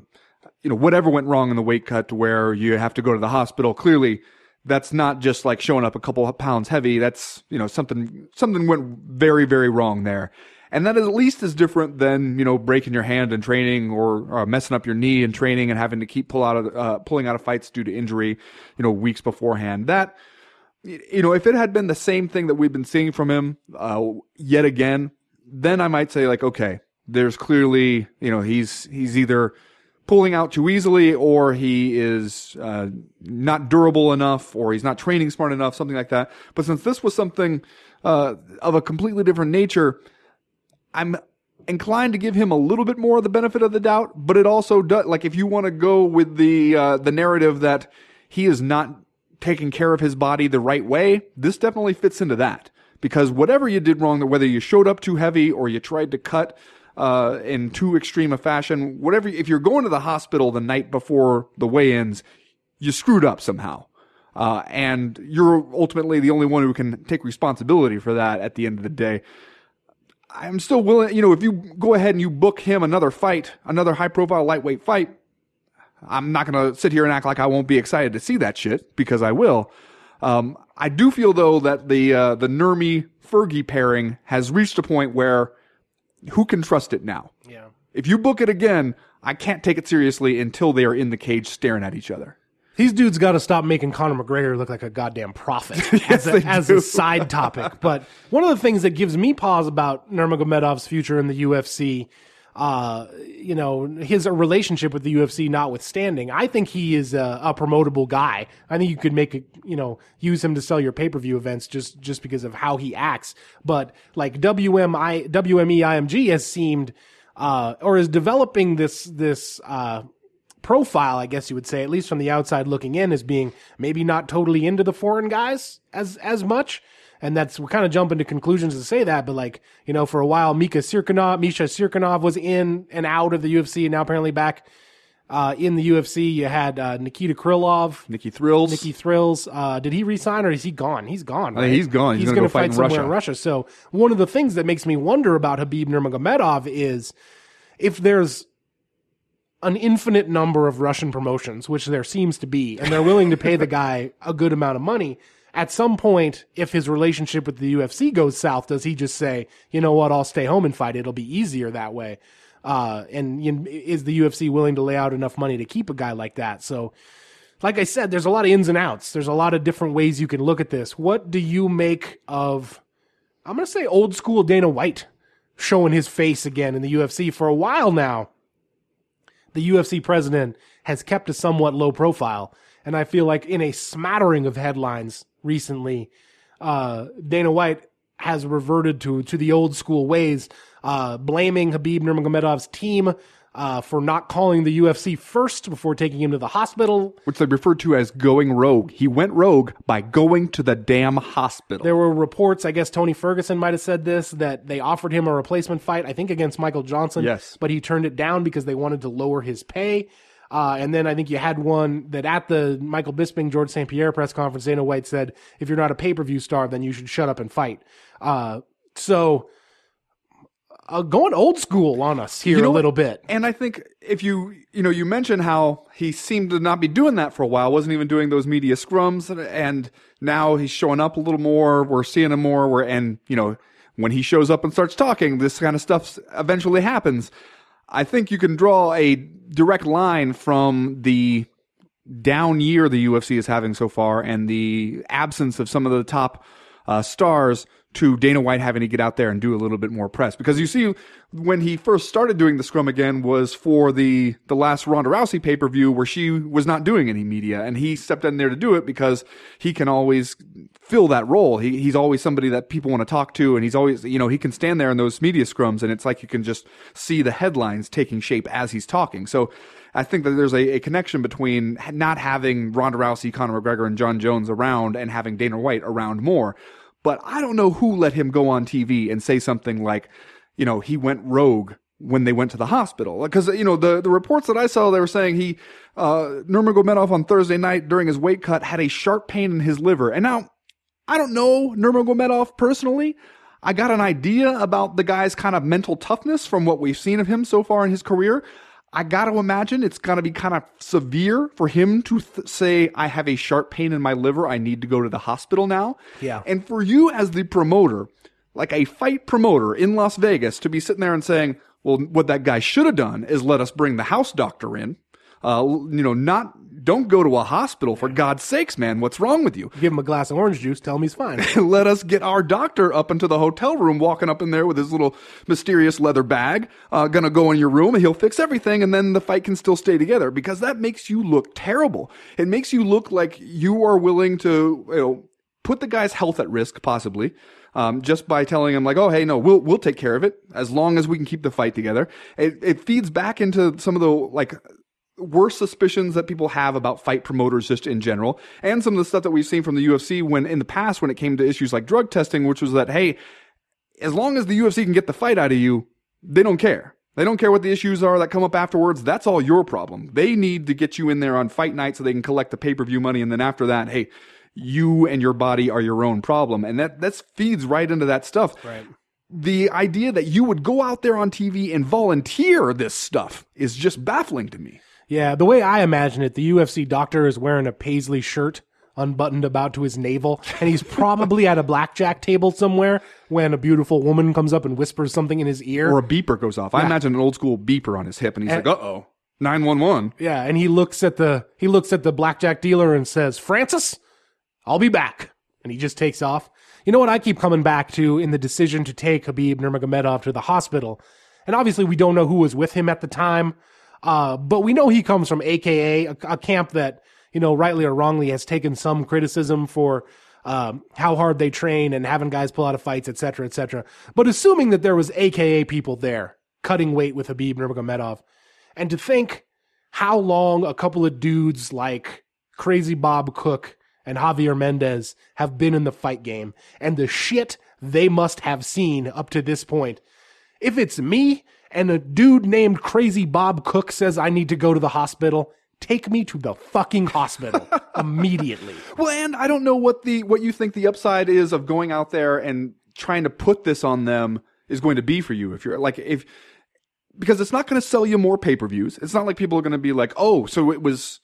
you know, whatever went wrong in the weight cut to where you have to go to the hospital. Clearly, that's not just like showing up a couple pounds heavy. That's, you know, something, something went very, very wrong there and that at least is different than you know breaking your hand in training or, or messing up your knee in training and having to keep pull out of uh, pulling out of fights due to injury, you know, weeks beforehand. That you know, if it had been the same thing that we've been seeing from him uh, yet again, then I might say like, okay, there's clearly you know he's he's either pulling out too easily or he is uh, not durable enough or he's not training smart enough something like that but since this was something uh, of a completely different nature I'm inclined to give him a little bit more of the benefit of the doubt, but it also does like if you want to go with the uh, the narrative that he is not taking care of his body the right way, this definitely fits into that. Because whatever you did wrong, whether you showed up too heavy or you tried to cut uh, in too extreme a fashion, whatever, if you're going to the hospital the night before the weigh-ins, you screwed up somehow. Uh, and you're ultimately the only one who can take responsibility for that at the end of the day. I'm still willing, you know, if you go ahead and you book him another fight, another high profile lightweight fight, I'm not going to sit here and act like I won't be excited to see that shit because I will. Um, I do feel though that the uh, the Nurmi Fergie pairing has reached a point where who can trust it now? Yeah. If you book it again, I can't take it seriously until they are in the cage staring at each other. These dudes got to stop making Conor McGregor look like a goddamn prophet yes, as, a, as a, side topic. But one of the things that gives me pause about Nurmagomedov's future in the UFC, uh, you know, his relationship with the UFC notwithstanding, I think he is a, a promotable guy. I think you could make a, you know, use him to sell your pay per view events just just because of how he acts. But like WMI, WME IMG has seemed. Uh, or is developing this this uh, profile, I guess you would say, at least from the outside looking in, as being maybe not totally into the foreign guys as as much. And that's we're kind of jumping to conclusions to say that, but like you know, for a while, Mika Cirkunov, Misha Cirkunov was in and out of the UFC, and now apparently back uh, in the UFC. You had uh, Nikita Krylov, Nikki Thrills, Nikki Thrills. Uh, did he resign or is he gone? He's gone. Right? he's gone. He's, he's going to fight, fight in somewhere Russia. in Russia. So one of the things that makes me wonder about Khabib Nurmagomedov is if there's an infinite number of Russian promotions, which there seems to be, and they're willing to pay the guy a good amount of money. At some point, if his relationship with the UFC goes south, does he just say, you know what, I'll stay home and fight? It'll be easier that way. Uh, and you know, is the UFC willing to lay out enough money to keep a guy like that? So, like I said, there's a lot of ins and outs. There's a lot of different ways you can look at this. What do you make of, I'm going to say old school Dana White showing his face again in the UFC for a while now? the UFC president has kept a somewhat low profile. And I feel like in a smattering of headlines recently, uh, Dana White has reverted to, to the old school ways, uh, blaming Khabib Nurmagomedov's team uh, for not calling the UFC first before taking him to the hospital. Which they referred to as going rogue. He went rogue by going to the damn hospital. There were reports, I guess Tony Ferguson might have said this, that they offered him a replacement fight, I think against Michael Johnson. Yes. But he turned it down because they wanted to lower his pay. Uh, and then I think you had one that at the Michael Bisping, George St. Pierre press conference, Dana White said, if you're not a pay per view star, then you should shut up and fight. Uh, so uh, going old school on us here You know a little bit. And I think if you, you know, you mentioned how he seemed to not be doing that for a while, wasn't even doing those media scrums, and now he's showing up a little more. We're seeing him more. Where and you know, when he shows up and starts talking, this kind of stuff eventually happens. I think you can draw a direct line from the down year the UFC is having so far and the absence of some of the top uh, stars to Dana White having to get out there and do a little bit more press. Because you see, when he first started doing the scrum again was for the, the last Ronda Rousey pay per view where she was not doing any media and he stepped in there to do it because he can always fill that role. He, he's always somebody that people want to talk to and he's always, you know, he can stand there in those media scrums and it's like you can just see the headlines taking shape as he's talking. So, I think that there's a, a, connection between not having Ronda Rousey, Conor McGregor, and Jon Jones around and having Dana White around more. But I don't know who let him go on TV and say something like, you know, he went rogue when they went to the hospital. Because, you know, the, the reports that I saw, they were saying he, uh, Nurmagomedov on Thursday night during his weight cut had a sharp pain in his liver. And now, I don't know Nurmagomedov personally. I got an idea about the guy's kind of mental toughness from what we've seen of him so far in his career. I got to imagine it's going to be kind of severe for him to th- say, I have a sharp pain in my liver. I need to go to the hospital now. Yeah. And for you as the promoter, like a fight promoter in Las Vegas, to be sitting there and saying, well, what that guy should have done is let us bring the house doctor in. Uh, you know, not don't go to a hospital for God's sakes, man. What's wrong with you? Give him a glass of orange juice. Tell him he's fine. Let us get our doctor up into the hotel room, walking up in there with his little mysterious leather bag. Uh, gonna go in your room and he'll fix everything, and then the fight can still stay together because that makes you look terrible. It makes you look like you are willing to, you know, put the guy's health at risk, possibly. Um, just by telling him like, oh, hey, no, we'll, we'll take care of it as long as we can keep the fight together. It, it feeds back into some of the like worst suspicions that people have about fight promoters just in general, and some of the stuff that we've seen from the UFC when in the past when it came to issues like drug testing, which was that, hey, as long as the UFC can get the fight out of you, they don't care. They don't care what the issues are that come up afterwards. That's all your problem. They need to get you in there on fight night so they can collect the pay per view money. And then after that, hey, you and your body are your own problem. And that, that feeds right into that stuff. Right. The idea that you would go out there on TV and volunteer this stuff is just baffling to me. Yeah, the way I imagine it, the UFC doctor is wearing a paisley shirt unbuttoned about to his navel, and he's probably at a blackjack table somewhere when a beautiful woman comes up and whispers something in his ear. Or a beeper goes off. I imagine an old school beeper on his hip, and he's And- like, uh oh, 911. yeah, and he looks at the he looks at the blackjack dealer and says, "Francis, I'll be back." And he just takes off. You know what I keep coming back to in the decision to take Khabib Nurmagomedov to the hospital, and obviously we don't know who was with him at the time, uh, but we know he comes from AKA, a, a camp that you know rightly or wrongly has taken some criticism for um, how hard they train and having guys pull out of fights, et cetera, et cetera. But assuming that there was AKA people there cutting weight with Khabib Nurmagomedov, and to think how long a couple of dudes like Crazy Bob Cook and Javier Mendez have been in the fight game and the shit they must have seen up to this point. If it's me and a dude named Crazy Bob Cook says I need to go to the hospital, take me to the fucking hospital immediately. Well, and I don't know what the what you think the upside is of going out there and trying to put this on them is going to be for you. If you're like if because it's not going to sell you more pay per views. It's not like people are going to be like, oh, so it was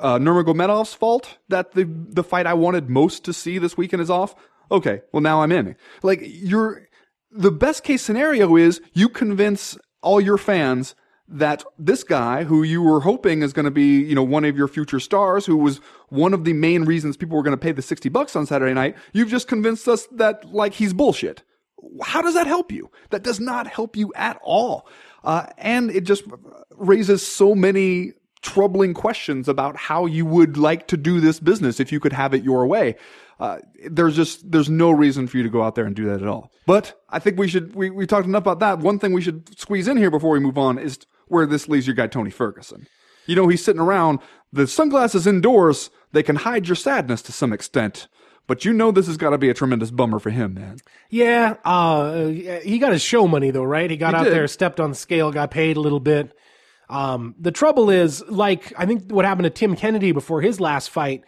uh, Nurmagomedov's fault that the the fight I wanted most to see this weekend is off. Okay, well now I'm in. Like you're the best case scenario is you convince all your fans that this guy who you were hoping is going to be, you know, one of your future stars, who was one of the main reasons people were going to pay the 60 bucks on Saturday night, you've just convinced us that like he's bullshit. How does that help you? That does not help you at all. Uh, and it just raises so many troubling questions about how you would like to do this business if you could have it your way. Uh, there's just there's no reason for you to go out there and do that at all. But I think we should we we talked enough about that. One thing we should squeeze in here before we move on is where this leaves your guy Tony Ferguson. You know he's sitting around. The sunglasses indoors they can hide your sadness to some extent. But you know this has got to be a tremendous bummer for him, man. Yeah, uh, he got his show money though, right? He got He out did. there, stepped on the scale, got paid a little bit. Um, the trouble is, like, I think what happened to Tim Kennedy before his last fight.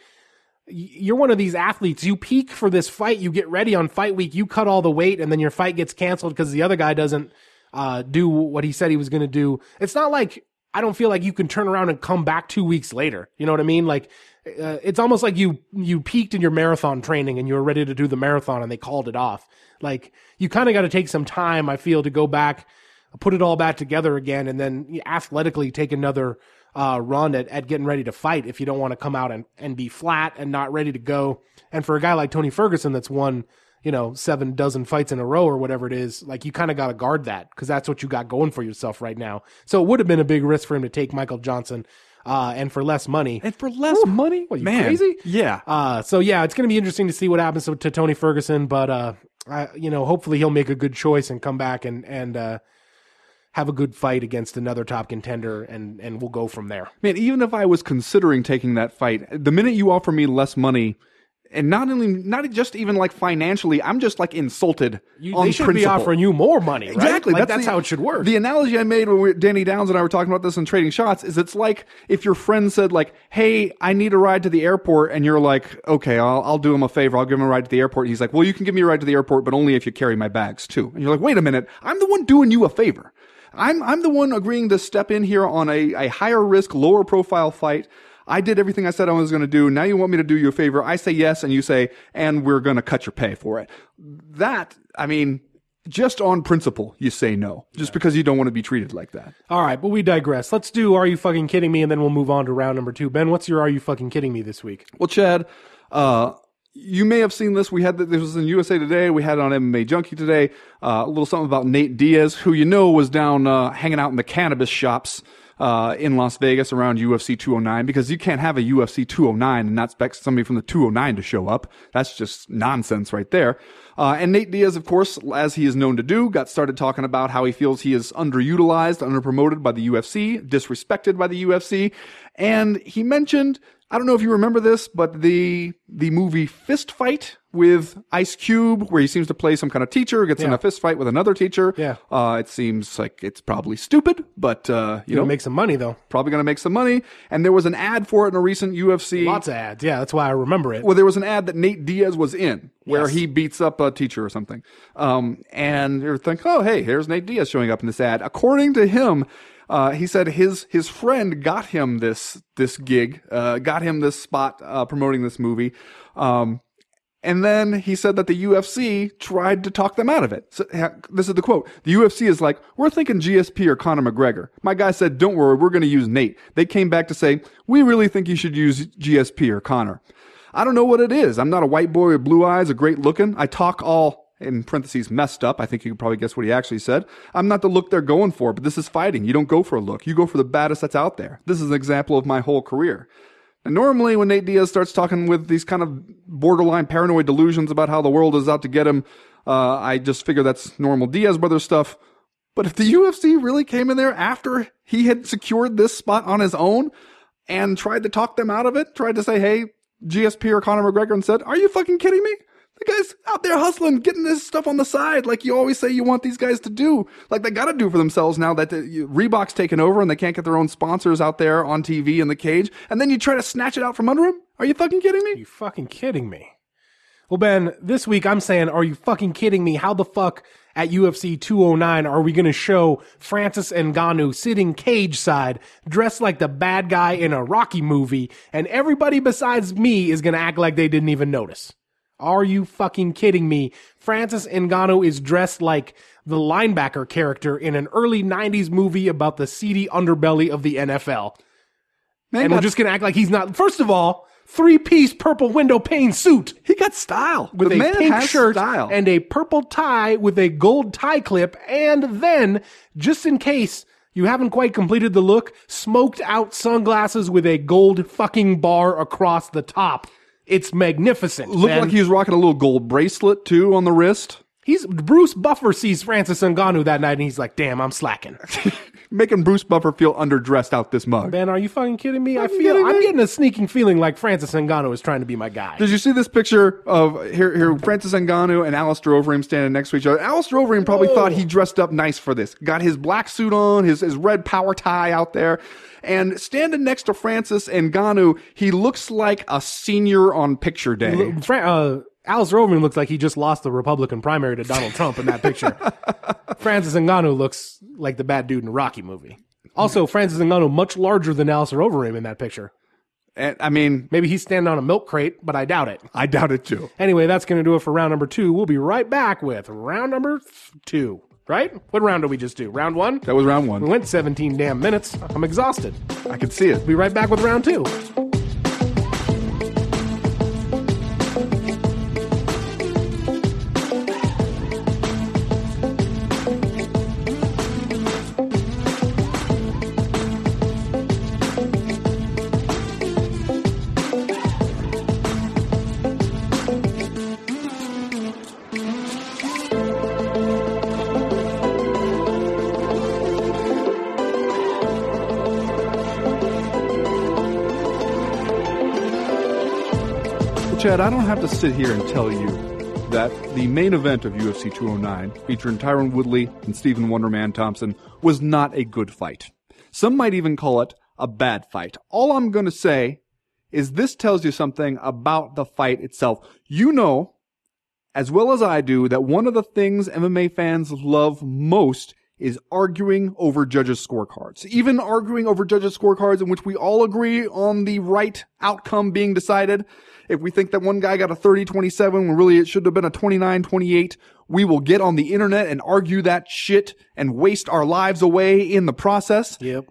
You're one of these athletes. You peak for this fight. You get ready on fight week. You cut all the weight, and then your fight gets canceled because the other guy doesn't uh, do what he said he was going to do. It's not like I don't feel like you can turn around and come back two weeks later. You know what I mean? Like, uh, it's almost like you you peaked in your marathon training and you were ready to do the marathon and they called it off. Like, you kind of got to take some time. I feel to go back, put it all back together again, and then athletically take another uh, run at, at getting ready to fight if you don't want to come out and, and be flat and not ready to go. And for a guy like Tony Ferguson that's won you know, seven dozen fights in a row or whatever it is, like you kind of got to guard that because that's what you got going for yourself right now. So it would have been a big risk for him to take Michael Johnson, uh, and for less money. And for less money? What, you Man. crazy? Yeah. Uh, so yeah, it's going to be interesting to see what happens to, to Tony Ferguson, but, uh, I, you know, hopefully he'll make a good choice and come back and, and, uh, have a good fight against another top contender and, and we'll go from there. Man, even if I was considering taking that fight, the minute you offer me less money, and not only not just even like financially, I'm just like insulted You, on they should principle. be offering you more money, right? Exactly. Like, that's, the- how it should work. The analogy I made when we, Danny Downes and I were talking about this in Trading Shots is it's like if your friend said like, "Hey, I need a ride to the airport," and you're like, "Okay, I'll, I'll do him a favor. I'll give him a ride to the airport." He's like, "Well, you can give me a ride to the airport, but only if you carry my bags too." And you're like, "Wait a minute, I'm the one doing you a favor. I'm I'm the one agreeing to step in here on a, a higher risk, lower profile fight." I did everything I said I was going to do. Now you want me to do you a favor. I say yes, and you say, and we're going to cut your pay for it. That, I mean, just on principle, you say no, just because you don't want to be treated like that. All right, but we digress. Let's do Are You Fucking Kidding Me? And then we'll move on to round number two. Ben, what's your Are You Fucking Kidding Me this week? Well, Chad, uh, you may have seen this. We had this was in USA Today. We had it on MMA Junkie today. Uh, a little something about Nate Diaz, who you know was down uh, hanging out in the cannabis shops uh, in Las Vegas around UFC 209 because you can't have a UFC 209 and not expect somebody from the 209 to show up. That's just nonsense right there. Uh, and Nate Diaz, of course, as he is known to do, got started talking about how he feels he is underutilized, underpromoted by the UFC, disrespected by the UFC, and he mentioned I don't know if you remember this, but the the movie Fist Fight with Ice Cube, where he seems to play some kind of teacher, gets in a fist fight with another teacher. Yeah. Uh, it seems like it's probably stupid, but uh, you Gonna know, make some money though. probably going to make some money. And there was an ad for it in a recent UFC. Lots of ads. Yeah, that's why I remember it. Well, there was an ad that Nate Diaz was in where Yes. he beats up a teacher or something. Um, and you're thinking, oh, hey, here's Nate Diaz showing up in this ad. According to him, uh, he said his his friend got him this this gig, uh, got him this spot uh, promoting this movie. Um, and then he said that the UFC tried to talk them out of it. So, this is the quote. The UFC is like, we're thinking GSP or Conor McGregor. My guy said, don't worry, we're going to use Nate. They came back to say, we really think you should use GSP or Conor. I don't know what it is. I'm not a white boy with blue eyes, a great looking. I talk all in parentheses messed up. I think you can probably guess what he actually said. I'm not the look they're going for, but this is fighting. You don't go for a look. You go for the baddest that's out there. This is an example of my whole career. And normally, when Nate Diaz starts talking with these kind of borderline paranoid delusions about how the world is out to get him, uh, I just figure that's normal Diaz brother stuff. But if the UFC really came in there after he had secured this spot on his own and tried to talk them out of it, tried to say, hey, GSP or Conor McGregor, and said, are you fucking kidding me? The guy's out there hustling, getting this stuff on the side, like you always say you want these guys to do. Like they got to do for themselves now that the, you- Reebok's taken over and they can't get their own sponsors out there on TV in the cage. And then you try to snatch it out from under him? Are you fucking kidding me? Are you fucking kidding me? Well, Ben, this week I'm saying, are you fucking kidding me? How the fuck at UFC 209 are we going to show Francis Ngannou sitting cage side, dressed like the bad guy in a Rocky movie, and everybody besides me is going to act like they didn't even notice? Are you fucking kidding me? Francis Ngannou is dressed like the linebacker character in an early 90s movie about the seedy underbelly of the NFL. Man, And got- we're just going to act like he's not. First of all, three piece purple window pane suit he got style. with the a man pink shirt style. and a purple tie with a gold tie clip. And then, just in case you haven't quite completed the look, smoked out sunglasses with a gold fucking bar across the top. It's magnificent. Looked man. like he was rocking a little gold bracelet too on the wrist. He's Bruce Buffer sees Francis Ngannou that night and he's like, "Damn, I'm slacking." Making Bruce Buffer feel underdressed out this mug. Man, are you fucking kidding me? I feel kidding I'm getting a sneaking feeling like Francis Ngannou is trying to be my guy. Did you see this picture of here, here Francis Ngannou and Alistair Overeem standing next to each other? Alistair Overeem probably thought he dressed up nice for this. Got his black suit on, his, his red power tie out there. And standing next to Francis Ngannou, he looks like a senior on picture day. Uh, Alistair Overeem looks like he just lost the Republican primary to Donald Trump in that picture. Francis Ngannou looks like the bad dude in the Rocky movie. Also, Francis Ngannou much larger than Alistair Overeem in that picture. And, I mean, Maybe he's standing on a milk crate, but I doubt it. I doubt it too. Anyway, that's going to do it for round number two. We'll be right back with round number two. Right? What round did we just do? Round one? That was round one. We went 17 damn minutes. I'm exhausted. I can see it. Be right back with round two. Chad, I don't have to sit here and tell you that the main event of UFC 209, featuring Tyron Woodley and Stephen Wonderman Thompson, was not a good fight. Some might even call it a bad fight. All I'm going to say is this tells you something about the fight itself. You know, as well as I do, that one of the things MMA fans love most is arguing over judges' scorecards. Even arguing over judges' scorecards in which we all agree on the right outcome being decided. If we think that one guy got a 30-27 when really it should have been a 29-28, we will get on the internet and argue that shit and waste our lives away in the process. Yep.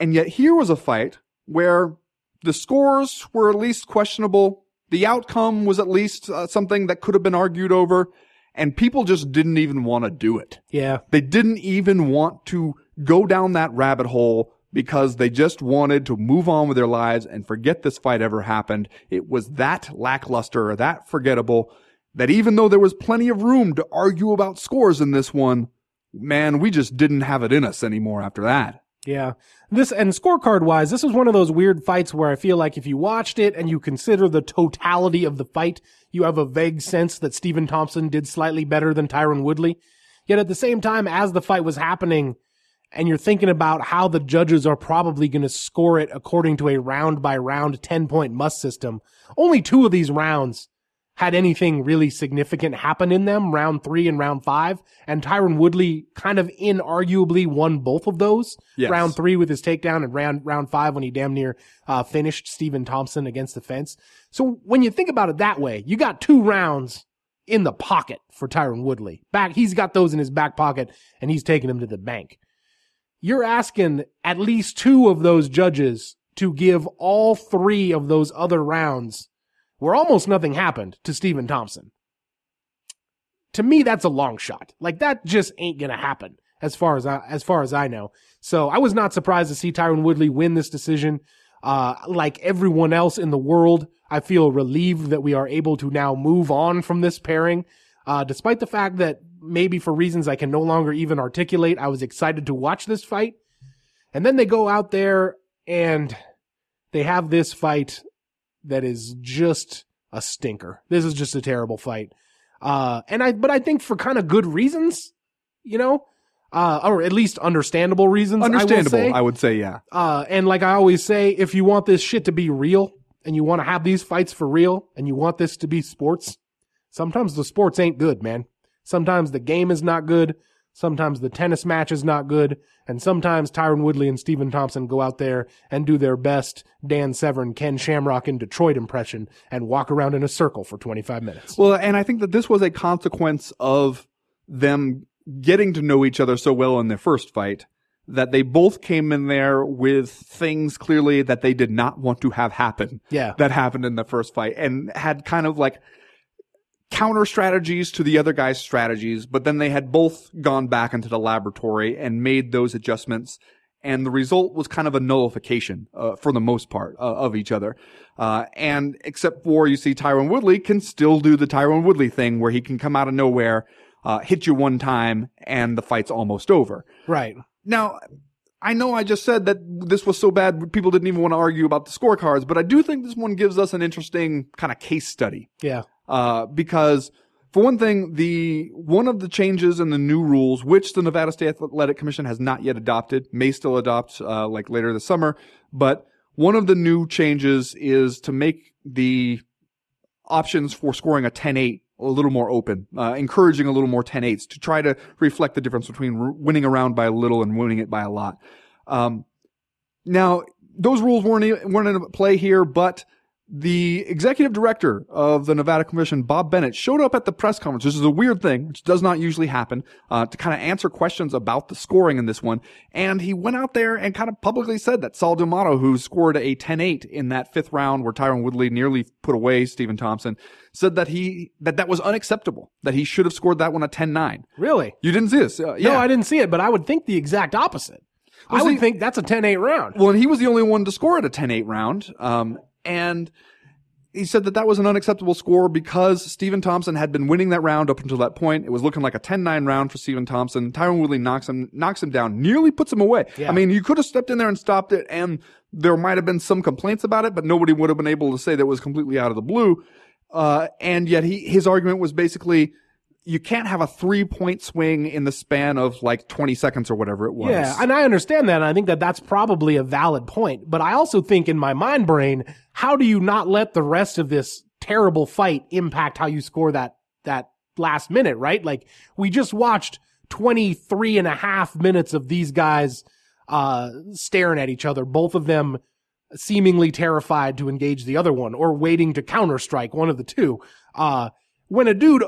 And yet here was a fight where the scores were at least questionable. The outcome was at least uh, something that could have been argued over and people just didn't even want to do it. Yeah. They didn't even want to go down that rabbit hole because they just wanted to move on with their lives and forget this fight ever happened. It was that lackluster, or that forgettable, that even though there was plenty of room to argue about scores in this one, man, we just didn't have it in us anymore after that. Yeah. This, and scorecard wise, this was one of those weird fights where I feel like if you watched it and you consider the totality of the fight, you have a vague sense that Stephen Thompson did slightly better than Tyron Woodley. Yet at the same time, as the fight was happening, and you're thinking about how the judges are probably going to score it according to a round by round 10 point must system, only two of these rounds had anything really significant happen in them, round three and round five. And Tyron Woodley kind of inarguably won both of those. Yes. Round three with his takedown and round, round five when he damn near, uh, finished Stephen Thompson against the fence. So when you think about it that way, you got two rounds in the pocket for Tyron Woodley. Back, he's got those in his back pocket and he's taking them to the bank. You're asking at least two of those judges to give all three of those other rounds where almost nothing happened to Stephen Thompson. To me, that's a long shot. Like that just ain't gonna happen as far as I, as far as I know. So I was not surprised to see Tyron Woodley win this decision. Uh, like everyone else in the world, I feel relieved that we are able to now move on from this pairing. Uh, despite the fact that maybe for reasons I can no longer even articulate, I was excited to watch this fight. And then they go out there and they have this fight that is just a stinker. This is just a terrible fight. Uh, and I, but I think for kind of good reasons, you know, uh, or at least understandable reasons. Understandable, I. I would say, yeah. Uh, and like I always say, if you want this shit to be real and you want to have these fights for real and you want this to be sports, sometimes the sports ain't good, man. Sometimes the game is not good. Sometimes the tennis match is not good. And sometimes Tyron Woodley and Stephen Thompson go out there and do their best Dan Severn, Ken Shamrock in Detroit impression and walk around in a circle for 25 minutes. Well, and I think that this was a consequence of them getting to know each other so well in their first fight that they both came in there with things clearly that they did not want to have happen. Yeah. That happened in the first fight and had kind of like counter strategies to the other guy's strategies, but then they had both gone back into the laboratory and made those adjustments. And the result was kind of a nullification, uh, for the most part, uh, of each other. Uh, and except for you see Tyron Woodley can still do the Tyron Woodley thing where he can come out of nowhere, uh, hit you one time and the fight's almost over. Right. Now, I know I just said that this was so bad people didn't even want to argue about the scorecards, but I do think this one gives us an interesting kind of case study Yeah. Uh, because for one thing, the one of the changes in the new rules, which the Nevada State Athletic Commission has not yet adopted, may still adopt uh, like later this summer, but one of the new changes is to make the options for scoring a 10-8 a little more open, uh, encouraging a little more 10-8s to try to reflect the difference between winning a round by a little and winning it by a lot. Um, now, those rules weren't, weren't in play here, but the executive director of the Nevada Commission, Bob Bennett, showed up at the press conference. This is a weird thing, which does not usually happen, uh, to kind of answer questions about the scoring in this one. And he went out there and kind of publicly said that Sal D'Amato, who scored a 10-8 in that fifth round where Tyron Woodley nearly put away Stephen Thompson, said that he, that that was unacceptable, that he should have scored that one a 10-9. Really? You didn't see this? Uh, yeah. No, I didn't see it, but I would think the exact opposite. I would see- think that's a 10-8 round. Well, and he was the only one to score at a 10-8 round. Um, and he said that that was an unacceptable score because Stephen Thompson had been winning that round up until that point. It was looking like a 10-9 round for Stephen Thompson. Tyron Woodley knocks him, knocks him down, nearly puts him away. Yeah. I mean, you could have stepped in there and stopped it and there might have been some complaints about it, but nobody would have been able to say that it was completely out of the blue. Uh, and yet he, his argument was basically, you can't have a three point swing in the span of like 20 seconds or whatever it was. Yeah, and I understand that. And I think that that's probably a valid point. But I also think in my mind brain, how do you not let the rest of this terrible fight impact how you score that, that last minute, right? Like we just watched 23 and a half minutes of these guys, uh, staring at each other, both of them seemingly terrified to engage the other one or waiting to counter strike one of the two. Uh, when a dude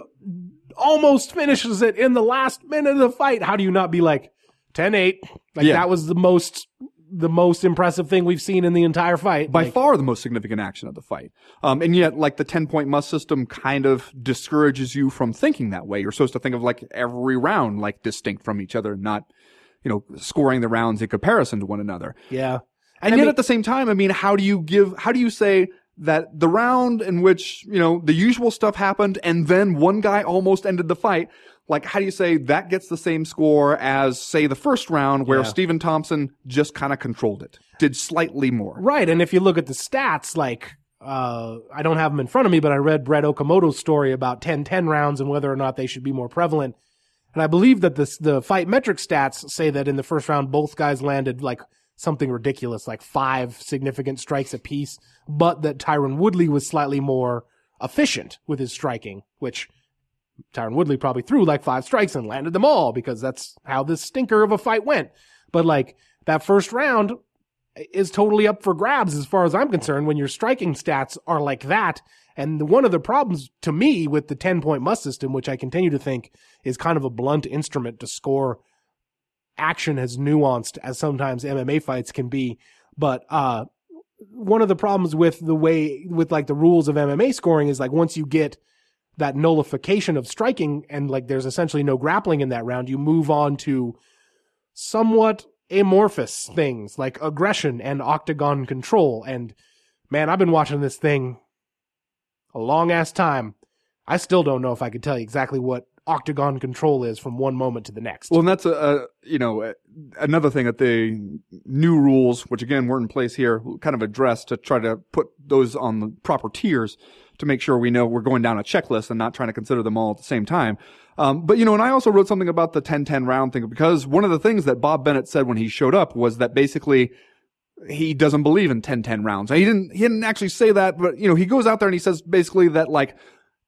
almost finishes it in the last minute of the fight, how do you not be like 10-8? Like Yeah. that was the most, the most impressive thing we've seen in the entire fight. by Like, far the most significant action of the fight. Um, and yet, like the 10 point must system kind of discourages you from thinking that way. You're supposed to think of like every round like distinct from each other, not, you know, scoring the rounds in comparison to one another. yeah. And I yet mean- at the same time, I mean, how do you give, how do you say that the round in which, you know, the usual stuff happened and then one guy almost ended the fight, like, how do you say that gets the same score as, say, the first round where Yeah. Stephen Thompson just kind of controlled it, did slightly more? Right. And if you look at the stats, like, uh, I don't have them in front of me, but I read Brett Okamoto's story about 10-10 rounds and whether or not they should be more prevalent. And I believe that the, the FightMetric stats say that in the first round, both guys landed like something ridiculous, like five significant strikes apiece, but that Tyron Woodley was slightly more efficient with his striking, which Tyron Woodley probably threw like five strikes and landed them all because that's how this stinker of a fight went. But like that first round is totally up for grabs as far as I'm concerned when your striking stats are like that. And one of the problems to me with the 10 point must system, which I continue to think is kind of a blunt instrument to score action as nuanced as sometimes MMA fights can be. But, uh, one of the problems with the way, with like the rules of MMA scoring is like once you get that nullification of striking and like there's essentially no grappling in that round, you move on to somewhat amorphous things like aggression and octagon control. And man, I've been watching this thing a long ass time. I still don't know if I could tell you exactly what octagon control is from one moment to the next. Well, and that's a, a you know another thing that the new rules, which again weren't in place here, kind of address to try to put those on the proper tiers to make sure we know we're going down a checklist and not trying to consider them all at the same time. Um, but you know, and I also wrote something about the 10-10 round thing because one of the things that Bob Bennett said when he showed up was that basically he doesn't believe in 10-10 rounds. He didn't he didn't actually say that, but you know, he goes out there and he says basically that like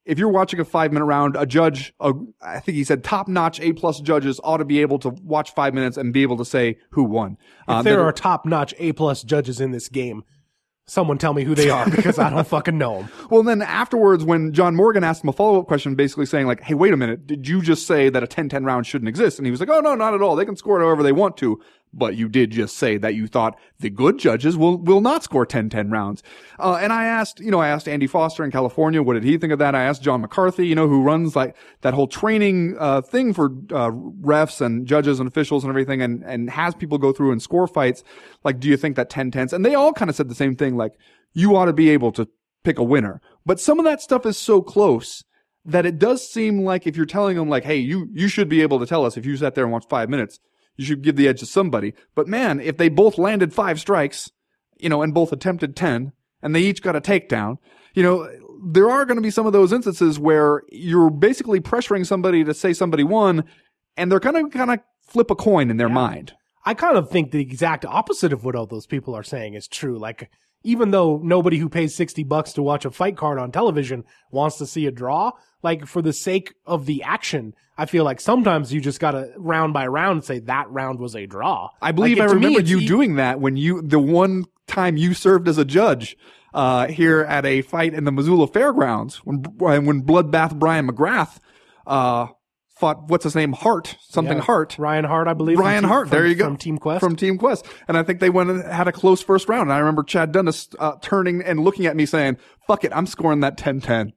if you're watching a five minute round, a judge, a, I think he said top notch A plus judges ought to be able to watch five minutes and be able to say who won. Uh, if there are top notch A plus judges in this game, someone tell me who they are because I don't fucking know them. well, then afterwards, when John Morgan asked him a follow up question, basically saying like, "Hey, wait a minute, did you just say that a 10-10 round shouldn't exist?" And he was like, "Oh no, not at all. They can score it however they want to." But you did just say that you thought the good judges will will not score 10-10 rounds. Uh, and I asked, you know, I asked Andy Foster in California, what did he think of that? I asked John McCarthy, you know, who runs like that whole training uh, thing for uh, refs and judges and officials and everything, and and has people go through and score fights. Like, do you think that 10-10s? And they all kind of said the same thing, like you ought to be able to pick a winner. But some of that stuff is so close that it does seem like if you're telling them like, hey, you, you should be able to tell us if you sat there and watched five minutes, you should give the edge to somebody. But man, if they both landed five strikes, you know, and both attempted 10 and they each got a takedown, you know, there are going to be some of those instances where you're basically pressuring somebody to say somebody won and they're going to kind of flip a coin in their mind. I kind of think the exact opposite of what all those people are saying is true. Like, even though nobody who pays 60 bucks to watch a fight card on television wants to see a draw, like for the sake of the action, I feel like sometimes you just gotta round by round say that round was a draw. I believe Like, I to me, remember you e- doing that when you the one time you served as a judge uh, here at a fight in the Missoula Fairgrounds when when Bloodbath Brian McGrath uh, fought what's his name Hart something Yeah. Hart Ryan Hart, I believe. from Ryan Team- Hart. from- there you go From Team Quest. from Team Quest, and I think they went and had a close first round. And I remember Chad Dundas uh, turning and looking at me saying, "Fuck it, I'm scoring that 10-10.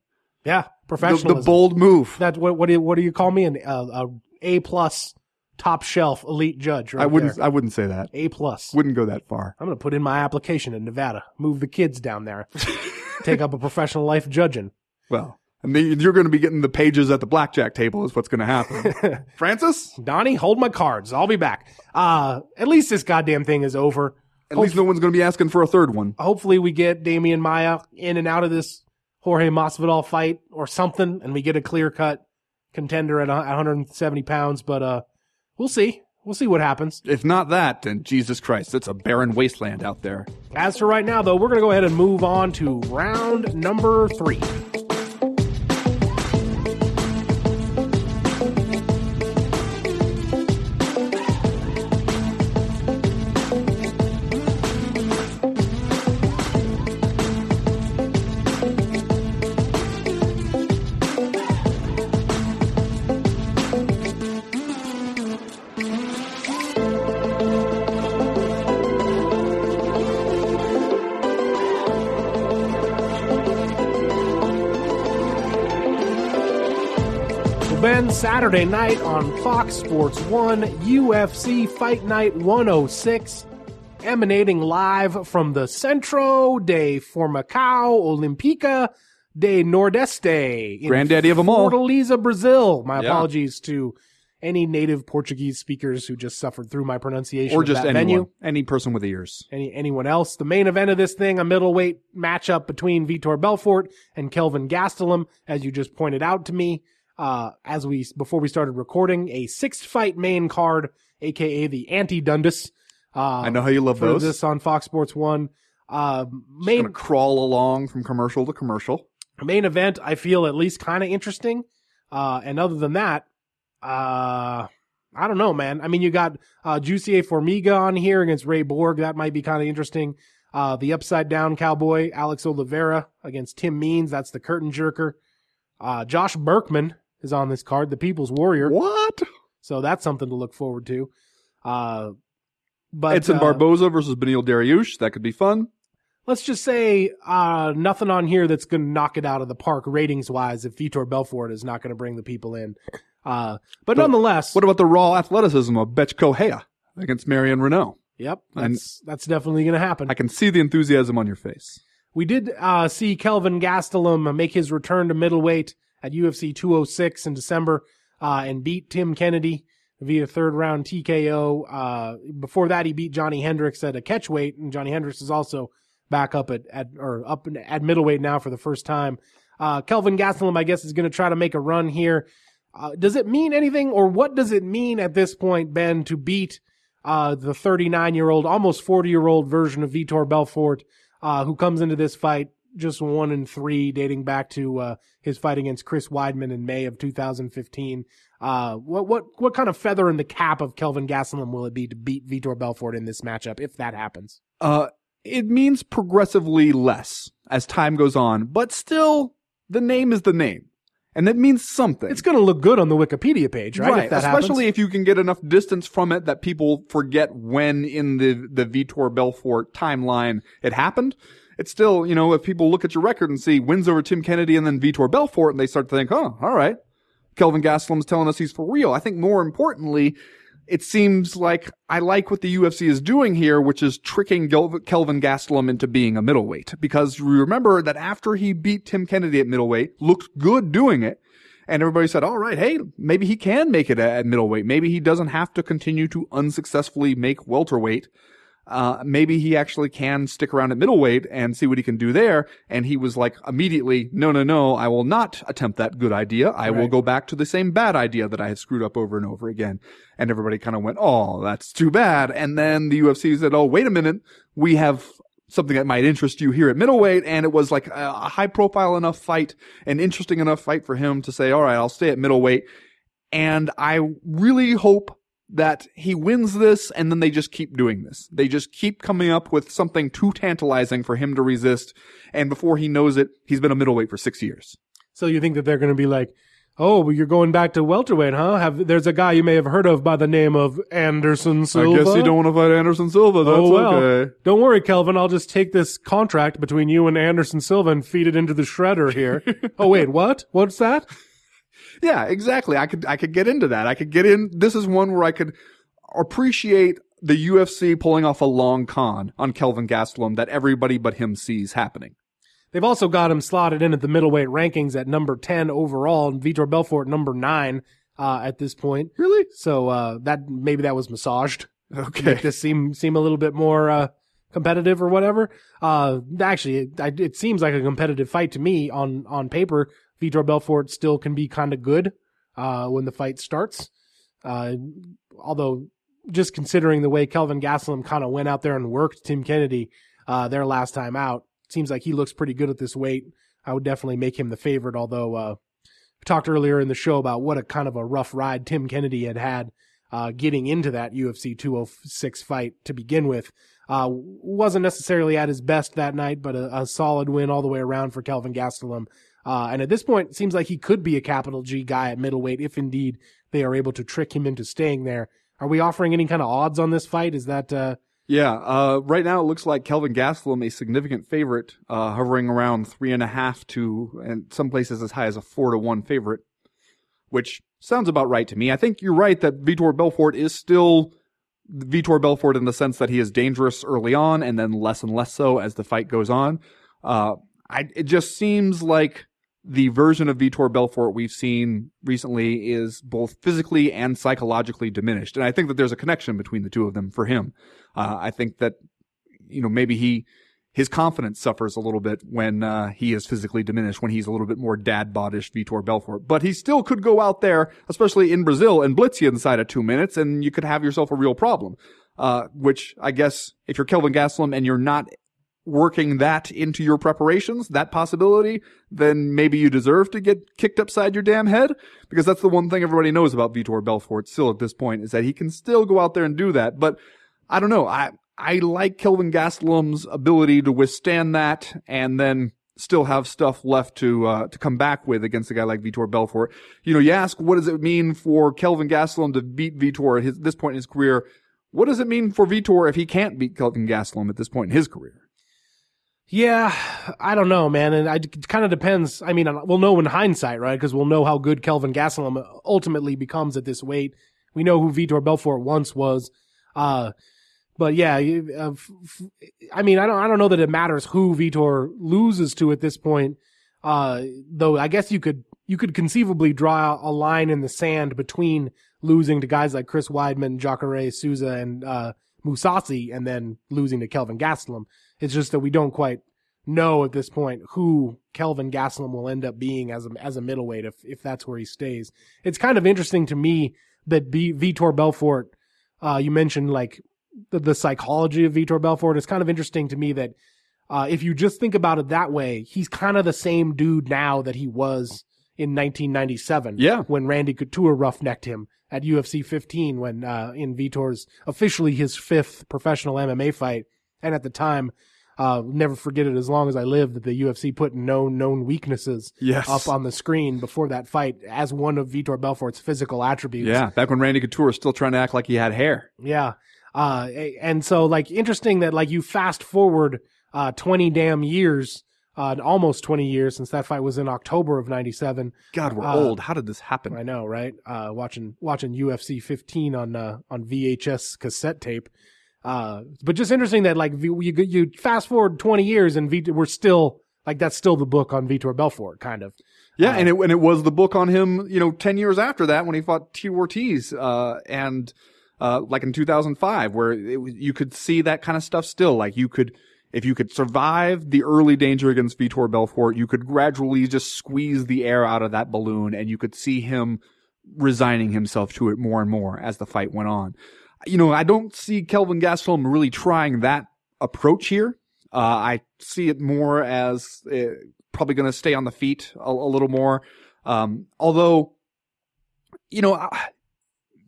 yeah, professionalism. the bold move. That what what do you, what do you call me? An uh, a A plus top shelf elite judge. Right I wouldn't there. I wouldn't say that. A plus. Wouldn't go that far. I'm gonna put in my application in Nevada. Move the kids down there. Take up a professional life judging. Well, and the, you're going to be getting the pages at the blackjack table is what's going to happen. Francis, Donnie, hold my cards. I'll be back. Uh, at least this goddamn thing is over. at least no one's going to be asking for a third one. Hopefully we get Demian Maia in and out of this Jorge Masvidal fight or something, and we get a clear cut contender at 170 pounds. But uh, we'll see. We'll see what happens. If not that, then Jesus Christ, it's a barren wasteland out there. As for right now, though, we're going to go ahead and move on to round number three. Saturday night on Fox Sports 1, UFC Fight Night 106, emanating live from the Centro de Formacao Olímpica de Nordeste. in Granddaddy them all. Fortaleza, Brazil. My Yeah. apologies to any native Portuguese speakers who just suffered through my pronunciation Or of just that anyone. venue Any person with ears. any anyone else. The main event of this thing, a middleweight matchup between Vitor Belfort and Kelvin Gastelum, as you just pointed out to me. Uh, as we before we started recording, a six fight main card, aka the anti Dundas. Uh, I know how you love those. this on Fox Sports One. Uh, main crawl along from commercial to commercial. main event, I feel at least kind of interesting. Uh, and other than that, uh, I don't know, man. I mean, you got uh, Jussier Formiga on here against Ray Borg. That might be kind of interesting. Uh, the upside down cowboy, Alex Oliveira against Tim Means. That's the curtain jerker. Uh, Josh Burkman is on this card, the People's Warrior. What? So that's something to look forward to. Uh, but Edson uh, Barboza versus Beneil Dariush. That could be fun. let's just say uh, nothing on here that's going to knock it out of the park ratings wise if Vitor Belfort is not going to bring the people in. Uh, but, But nonetheless, What about the raw athleticism of Bethe Correia against Marion Reneau? yep, and- that's, that's definitely going to happen. I can see the enthusiasm on your face. we did uh, see Kelvin Gastelum make his return to middleweight at UFC 206 in December uh, and beat Tim Kennedy via third round TKO. Uh, before that, he beat Johnny Hendricks at a catchweight, and Johnny Hendricks is also back up at, at or up at middleweight now for the first time. Uh, Kelvin Gastelum, I guess, is going to try to make a run here. Uh, does it mean anything, or what does it mean at this point, Ben, to beat uh, the 39 year old, almost 40 year old version of Vitor Belfort, uh, who comes into this fight just one and three, dating back to uh, his fight against Chris Weidman in May of 2015. Uh, what what what kind of feather in the cap of Kelvin Gastelum will it be to beat Vitor Belfort in this matchup if that happens? Uh, it means progressively less as time goes on, but still, the name is the name. And that means something. It's going to look good on the Wikipedia page, right? If that especially happens. if you can get enough distance from it that people forget when in the the Vitor Belfort timeline it happened. It's still, you know, if people look at your record and see wins over Tim Kennedy and then Vitor Belfort, and they start to think, "Oh, all right, Kelvin Gastelum's telling us he's for real." I think more importantly, it seems like I like what the UFC is doing here, which is tricking Kelvin Gastelum into being a middleweight. Because remember that after he beat Tim Kennedy at middleweight, looked good doing it, and everybody said, all right, hey, maybe he can make it at middleweight. Maybe he doesn't have to continue to unsuccessfully make welterweight. Uh, maybe he actually can stick around at middleweight and see what he can do there. And he was like immediately, no, no, no, I will not attempt that good idea. I will go back to the same bad idea that I had screwed up over and over again. And everybody kind of went, oh, that's too bad. And then the UFC said, oh, wait a minute. We have something that might interest you here at middleweight. And it was like a, a high profile enough fight, an interesting enough fight for him to say, all right, I'll stay at middleweight. And I really hope that he wins this and then they just keep doing this. They just keep coming up with something too tantalizing for him to resist. And before he knows it, he's been a middleweight for six years. So you think that they're going to be like, oh, well, you're going back to welterweight, huh? Have there's a guy you may have heard of by the name of Anderson Silva. I guess you don't want to fight Anderson Silva. That's oh well, okay. don't worry, Kelvin. I'll just take this contract between you and Anderson Silva and feed it into the shredder here. oh wait, what? What's that? Yeah, exactly. I could I could get into that. I could get in. This is one where I could appreciate the UFC pulling off a long con on Kelvin Gastelum that everybody but him sees happening. They've also got him slotted in at the middleweight rankings at number ten overall, and Vitor Belfort number nine uh, at this point. Really? So uh, that maybe that was massaged. Okay. Make this seem seem a little bit more uh, competitive or whatever. Uh, actually, it, it seems like a competitive fight to me on on paper. Vitor Belfort still can be kind of good uh, when the fight starts. Uh, although, just considering the way Kelvin Gastelum kind of went out there and worked Tim Kennedy uh, their last time out, seems like he looks pretty good at this weight. I would definitely make him the favorite. Although uh, we talked earlier in the show about what a kind of a rough ride Tim Kennedy had had uh, getting into that UFC 206 fight to begin with. Uh, wasn't necessarily at his best that night, but a, a solid win all the way around for Kelvin Gastelum. Uh, and at this point, it seems like he could be a capital G guy at middleweight if indeed they are able to trick him into staying there. Are we offering any kind of odds on this fight? Is that, uh, Yeah, uh, right now it looks like Kelvin Gastelum a significant favorite, uh, hovering around three and a half to, and some places as high as a four to one favorite, which sounds about right to me. I think you're right that Vitor Belfort is still Vitor Belfort in the sense that he is dangerous early on and then less and less so as the fight goes on. Uh, I, it just seems like the version of Vitor Belfort we've seen recently is both physically and psychologically diminished. And I think that there's a connection between the two of them for him. Uh, I think that, you know, maybe he, his confidence suffers a little bit when uh, he is physically diminished, when he's a little bit more dad bodish Vitor Belfort. But he still could go out there, especially in Brazil, and blitz you inside of two minutes, and you could have yourself a real problem. Uh, which I guess if you're Kelvin Gastelum and you're not working that into your preparations, that possibility, then maybe you deserve to get kicked upside your damn head. Because that's the one thing everybody knows about Vitor Belfort still at this point is that he can still go out there and do that. But I don't know. I, I like Kelvin Gastelum's ability to withstand that and then still have stuff left to uh, to come back with against a guy like Vitor Belfort. You know, you ask what does it mean for Kelvin Gastelum to beat Vitor at his, this point in his career? What does it mean for Vitor if he can't beat Kelvin Gastelum at this point in his career? Yeah, I don't know, man. And I, it kind of depends. I mean, we'll know in hindsight, right? Because we'll know how good Kelvin Gastelum ultimately becomes at this weight. We know who Vitor Belfort once was. Uh, but yeah, uh, I mean, I don't, I don't know that it matters who Vitor loses to at this point. Uh, though I guess you could, you could conceivably draw a line in the sand between losing to guys like Chris Weidman, Jacare Souza, and, uh, Mousasi, and then losing to Kelvin Gastelum. It's just that we don't quite know at this point who Kelvin Gastelum will end up being as a, as a middleweight if, if that's where he stays. It's kind of interesting to me that B, Vitor Belfort, uh, you mentioned like the, the psychology of Vitor Belfort. It's kind of interesting to me that, uh, if you just think about it that way, he's kind of the same dude now that he was in 1997. Yeah. When Randy Couture roughnecked him at UFC 15 when, uh, in Vitor's officially his fifth professional MMA fight. And at the time, uh, never forget it as long as I live that the UFC put no known weaknesses Yes. up on the screen before that fight as one of Vitor Belfort's physical attributes. Yeah, back when Randy Couture was still trying to act like he had hair. Yeah. Uh, and so like interesting that like you fast forward, uh, 20 damn years, uh, almost 20 years since that fight was in October of 97. God, we're Uh, old. How did this happen? I know, right? Uh, watching, watching UFC 15 on, uh, on VHS cassette tape. Uh, but just interesting that like you, you, fast forward 20 years and Vit- we're still, like that's still the book on Vitor Belfort, kind of. Yeah, and it and it was the book on him, you know, ten years after that when he fought T Ortiz, uh, and uh, like in 2005, where it, you could see that kind of stuff still. Like you could, if you could survive the early danger against Vitor Belfort, you could gradually just squeeze the air out of that balloon, and you could see him resigning himself to it more and more as the fight went on. You know, I don't see Kelvin Gastelum really trying that approach here. Uh, I see it more as uh, probably going to stay on the feet a, a little more. Um, although, you know, I,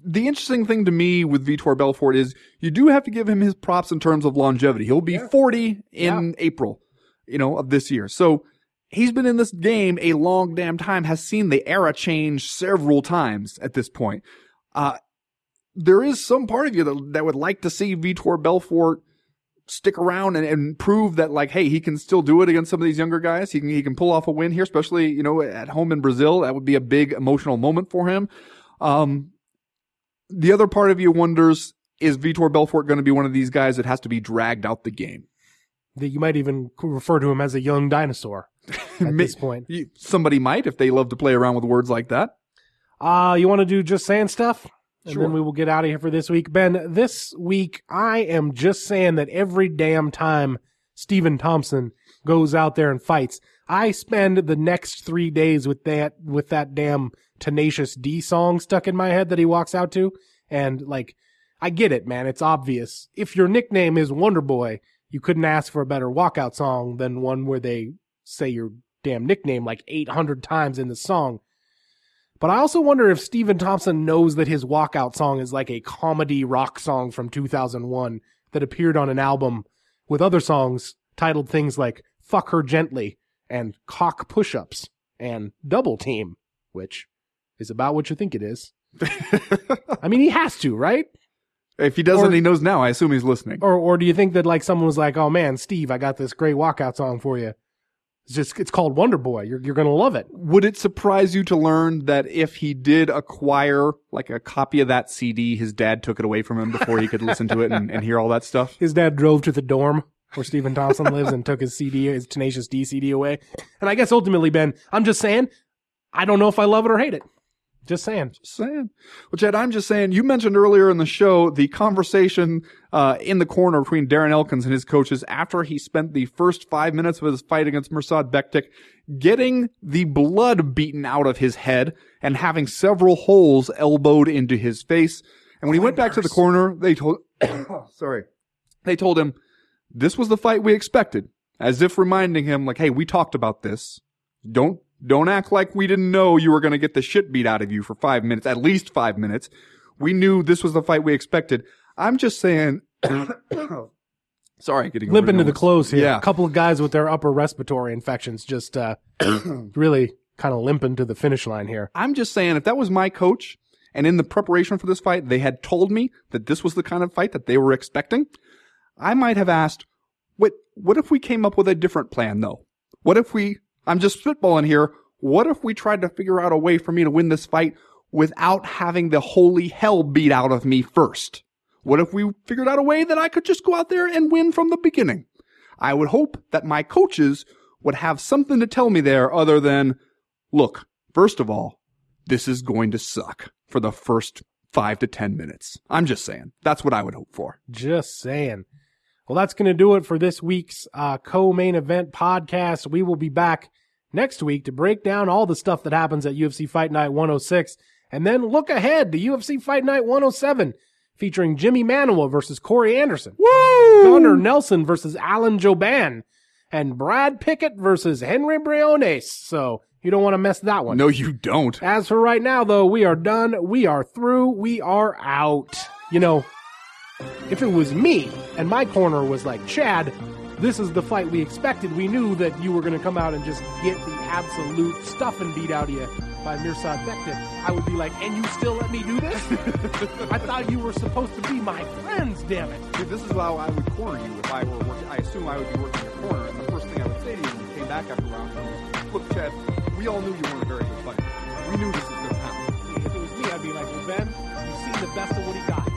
the interesting thing to me with Vitor Belfort is you do have to give him his props in terms of longevity. He'll be 40 in April, you know, of this year. So he's been in this game a long damn time, has seen the era change several times at this point. Uh, there is some part of you that, that would like to see Vitor Belfort stick around and, and prove that like, hey, he can still do it against some of these younger guys. He can he can pull off a win here, especially you know at home in Brazil. That would be a big emotional moment for him. Um, the other part of you wonders is Vitor Belfort going to be one of these guys that has to be dragged out the game? That you might even refer to him as a young dinosaur at this point. Somebody might if they love to play around with words like that. Uh, you want to do just saying stuff? And Sure. then we will get out of here for this week. Ben, this week I am just saying that every damn time Stephen Thompson goes out there and fights, I spend the next three days with that with that damn Tenacious D song stuck in my head that he walks out to, and like, I get it, man. It's obvious. If your nickname is Wonder Boy, you couldn't ask for a better walkout song than one where they say your damn nickname like 800 times in the song. But I also wonder if Stephen Thompson knows that his walkout song is like a comedy rock song from 2001 that appeared on an album with other songs titled things like Fuck Her Gently and Cock Push-Ups and Double Team, which is about what you think it is. I mean, he has to, right? If he doesn't, Or- he knows now. I assume he's listening. Or or do you think that like someone was like, "Oh man, Steve, I got this great walkout song for you." It's just it's called Wonder Boy. You're you're gonna love it. Would it surprise you to learn that if he did acquire like a copy of that CD, his dad took it away from him before he could listen to it and, and hear all that stuff? His dad drove to the dorm where Stephen Thompson lives and took his CD, his Tenacious D CD away. And I guess ultimately, Ben, I'm just saying, I don't know if I love it or hate it. Just saying. Just saying. Well, Chad, I'm just saying, you mentioned earlier in the show the conversation uh, in the corner between Darren Elkins and his coaches after he spent the first five minutes of his fight against Mirsad Bektic getting the blood beaten out of his head and having several holes elbowed into his face. And when he went back to the corner, they told, sorry, they told him this was the fight we expected, as if reminding him, like, hey, we talked about this. Don't don't act like we didn't know you were going to get the shit beat out of you for five minutes, at least five minutes. We knew this was the fight we expected. I'm just saying. sorry, getting Limping to the close here. Yeah. A couple of guys with their upper respiratory infections just uh, really kind of limping to the finish line here. I'm just saying, if that was my coach, and in the preparation for this fight, they had told me that this was the kind of fight that they were expecting, I might have asked, "What? What if we came up with a different plan, though? What if we? I'm just spitballing here. What if we tried to figure out a way for me to win this fight without having the holy hell beat out of me first? What if we figured out a way that I could just go out there and win from the beginning? I would hope that my coaches would have something to tell me there other than, look, first of all, this is going to suck for the first five to 10 minutes. I'm just saying. That's what I would hope for. Just saying. Well, that's going to do it for this week's uh, co-main event podcast. We will be back next week to break down all the stuff that happens at UFC Fight Night 106 and then look ahead to UFC Fight Night 107 featuring Jimi Manuwa versus Corey Anderson. Woo! Gunnar Nelson versus Alan Jouban and Brad Pickett versus Henry Briones. So you don't want to mess that one. No, you don't. As for right now, though, we are done. We are through. We are out. You know, if it was me and my corner was like, Chad, this is the fight we expected, we knew that you were going to come out and just get the absolute stuffing beat out of you by Mirsad Bektic, I would be like, and you still let me do this? I thought you were supposed to be my friends, damn it. Dude, this is how I would corner you if I were working. I assume I would be working your corner, and the first thing I would say to you when you came back after round one was, look, Chad, we all knew you weren't a very good fighter. We knew this was going to happen. If it was me, I'd be like, well, Ben, you've seen the best of what he got,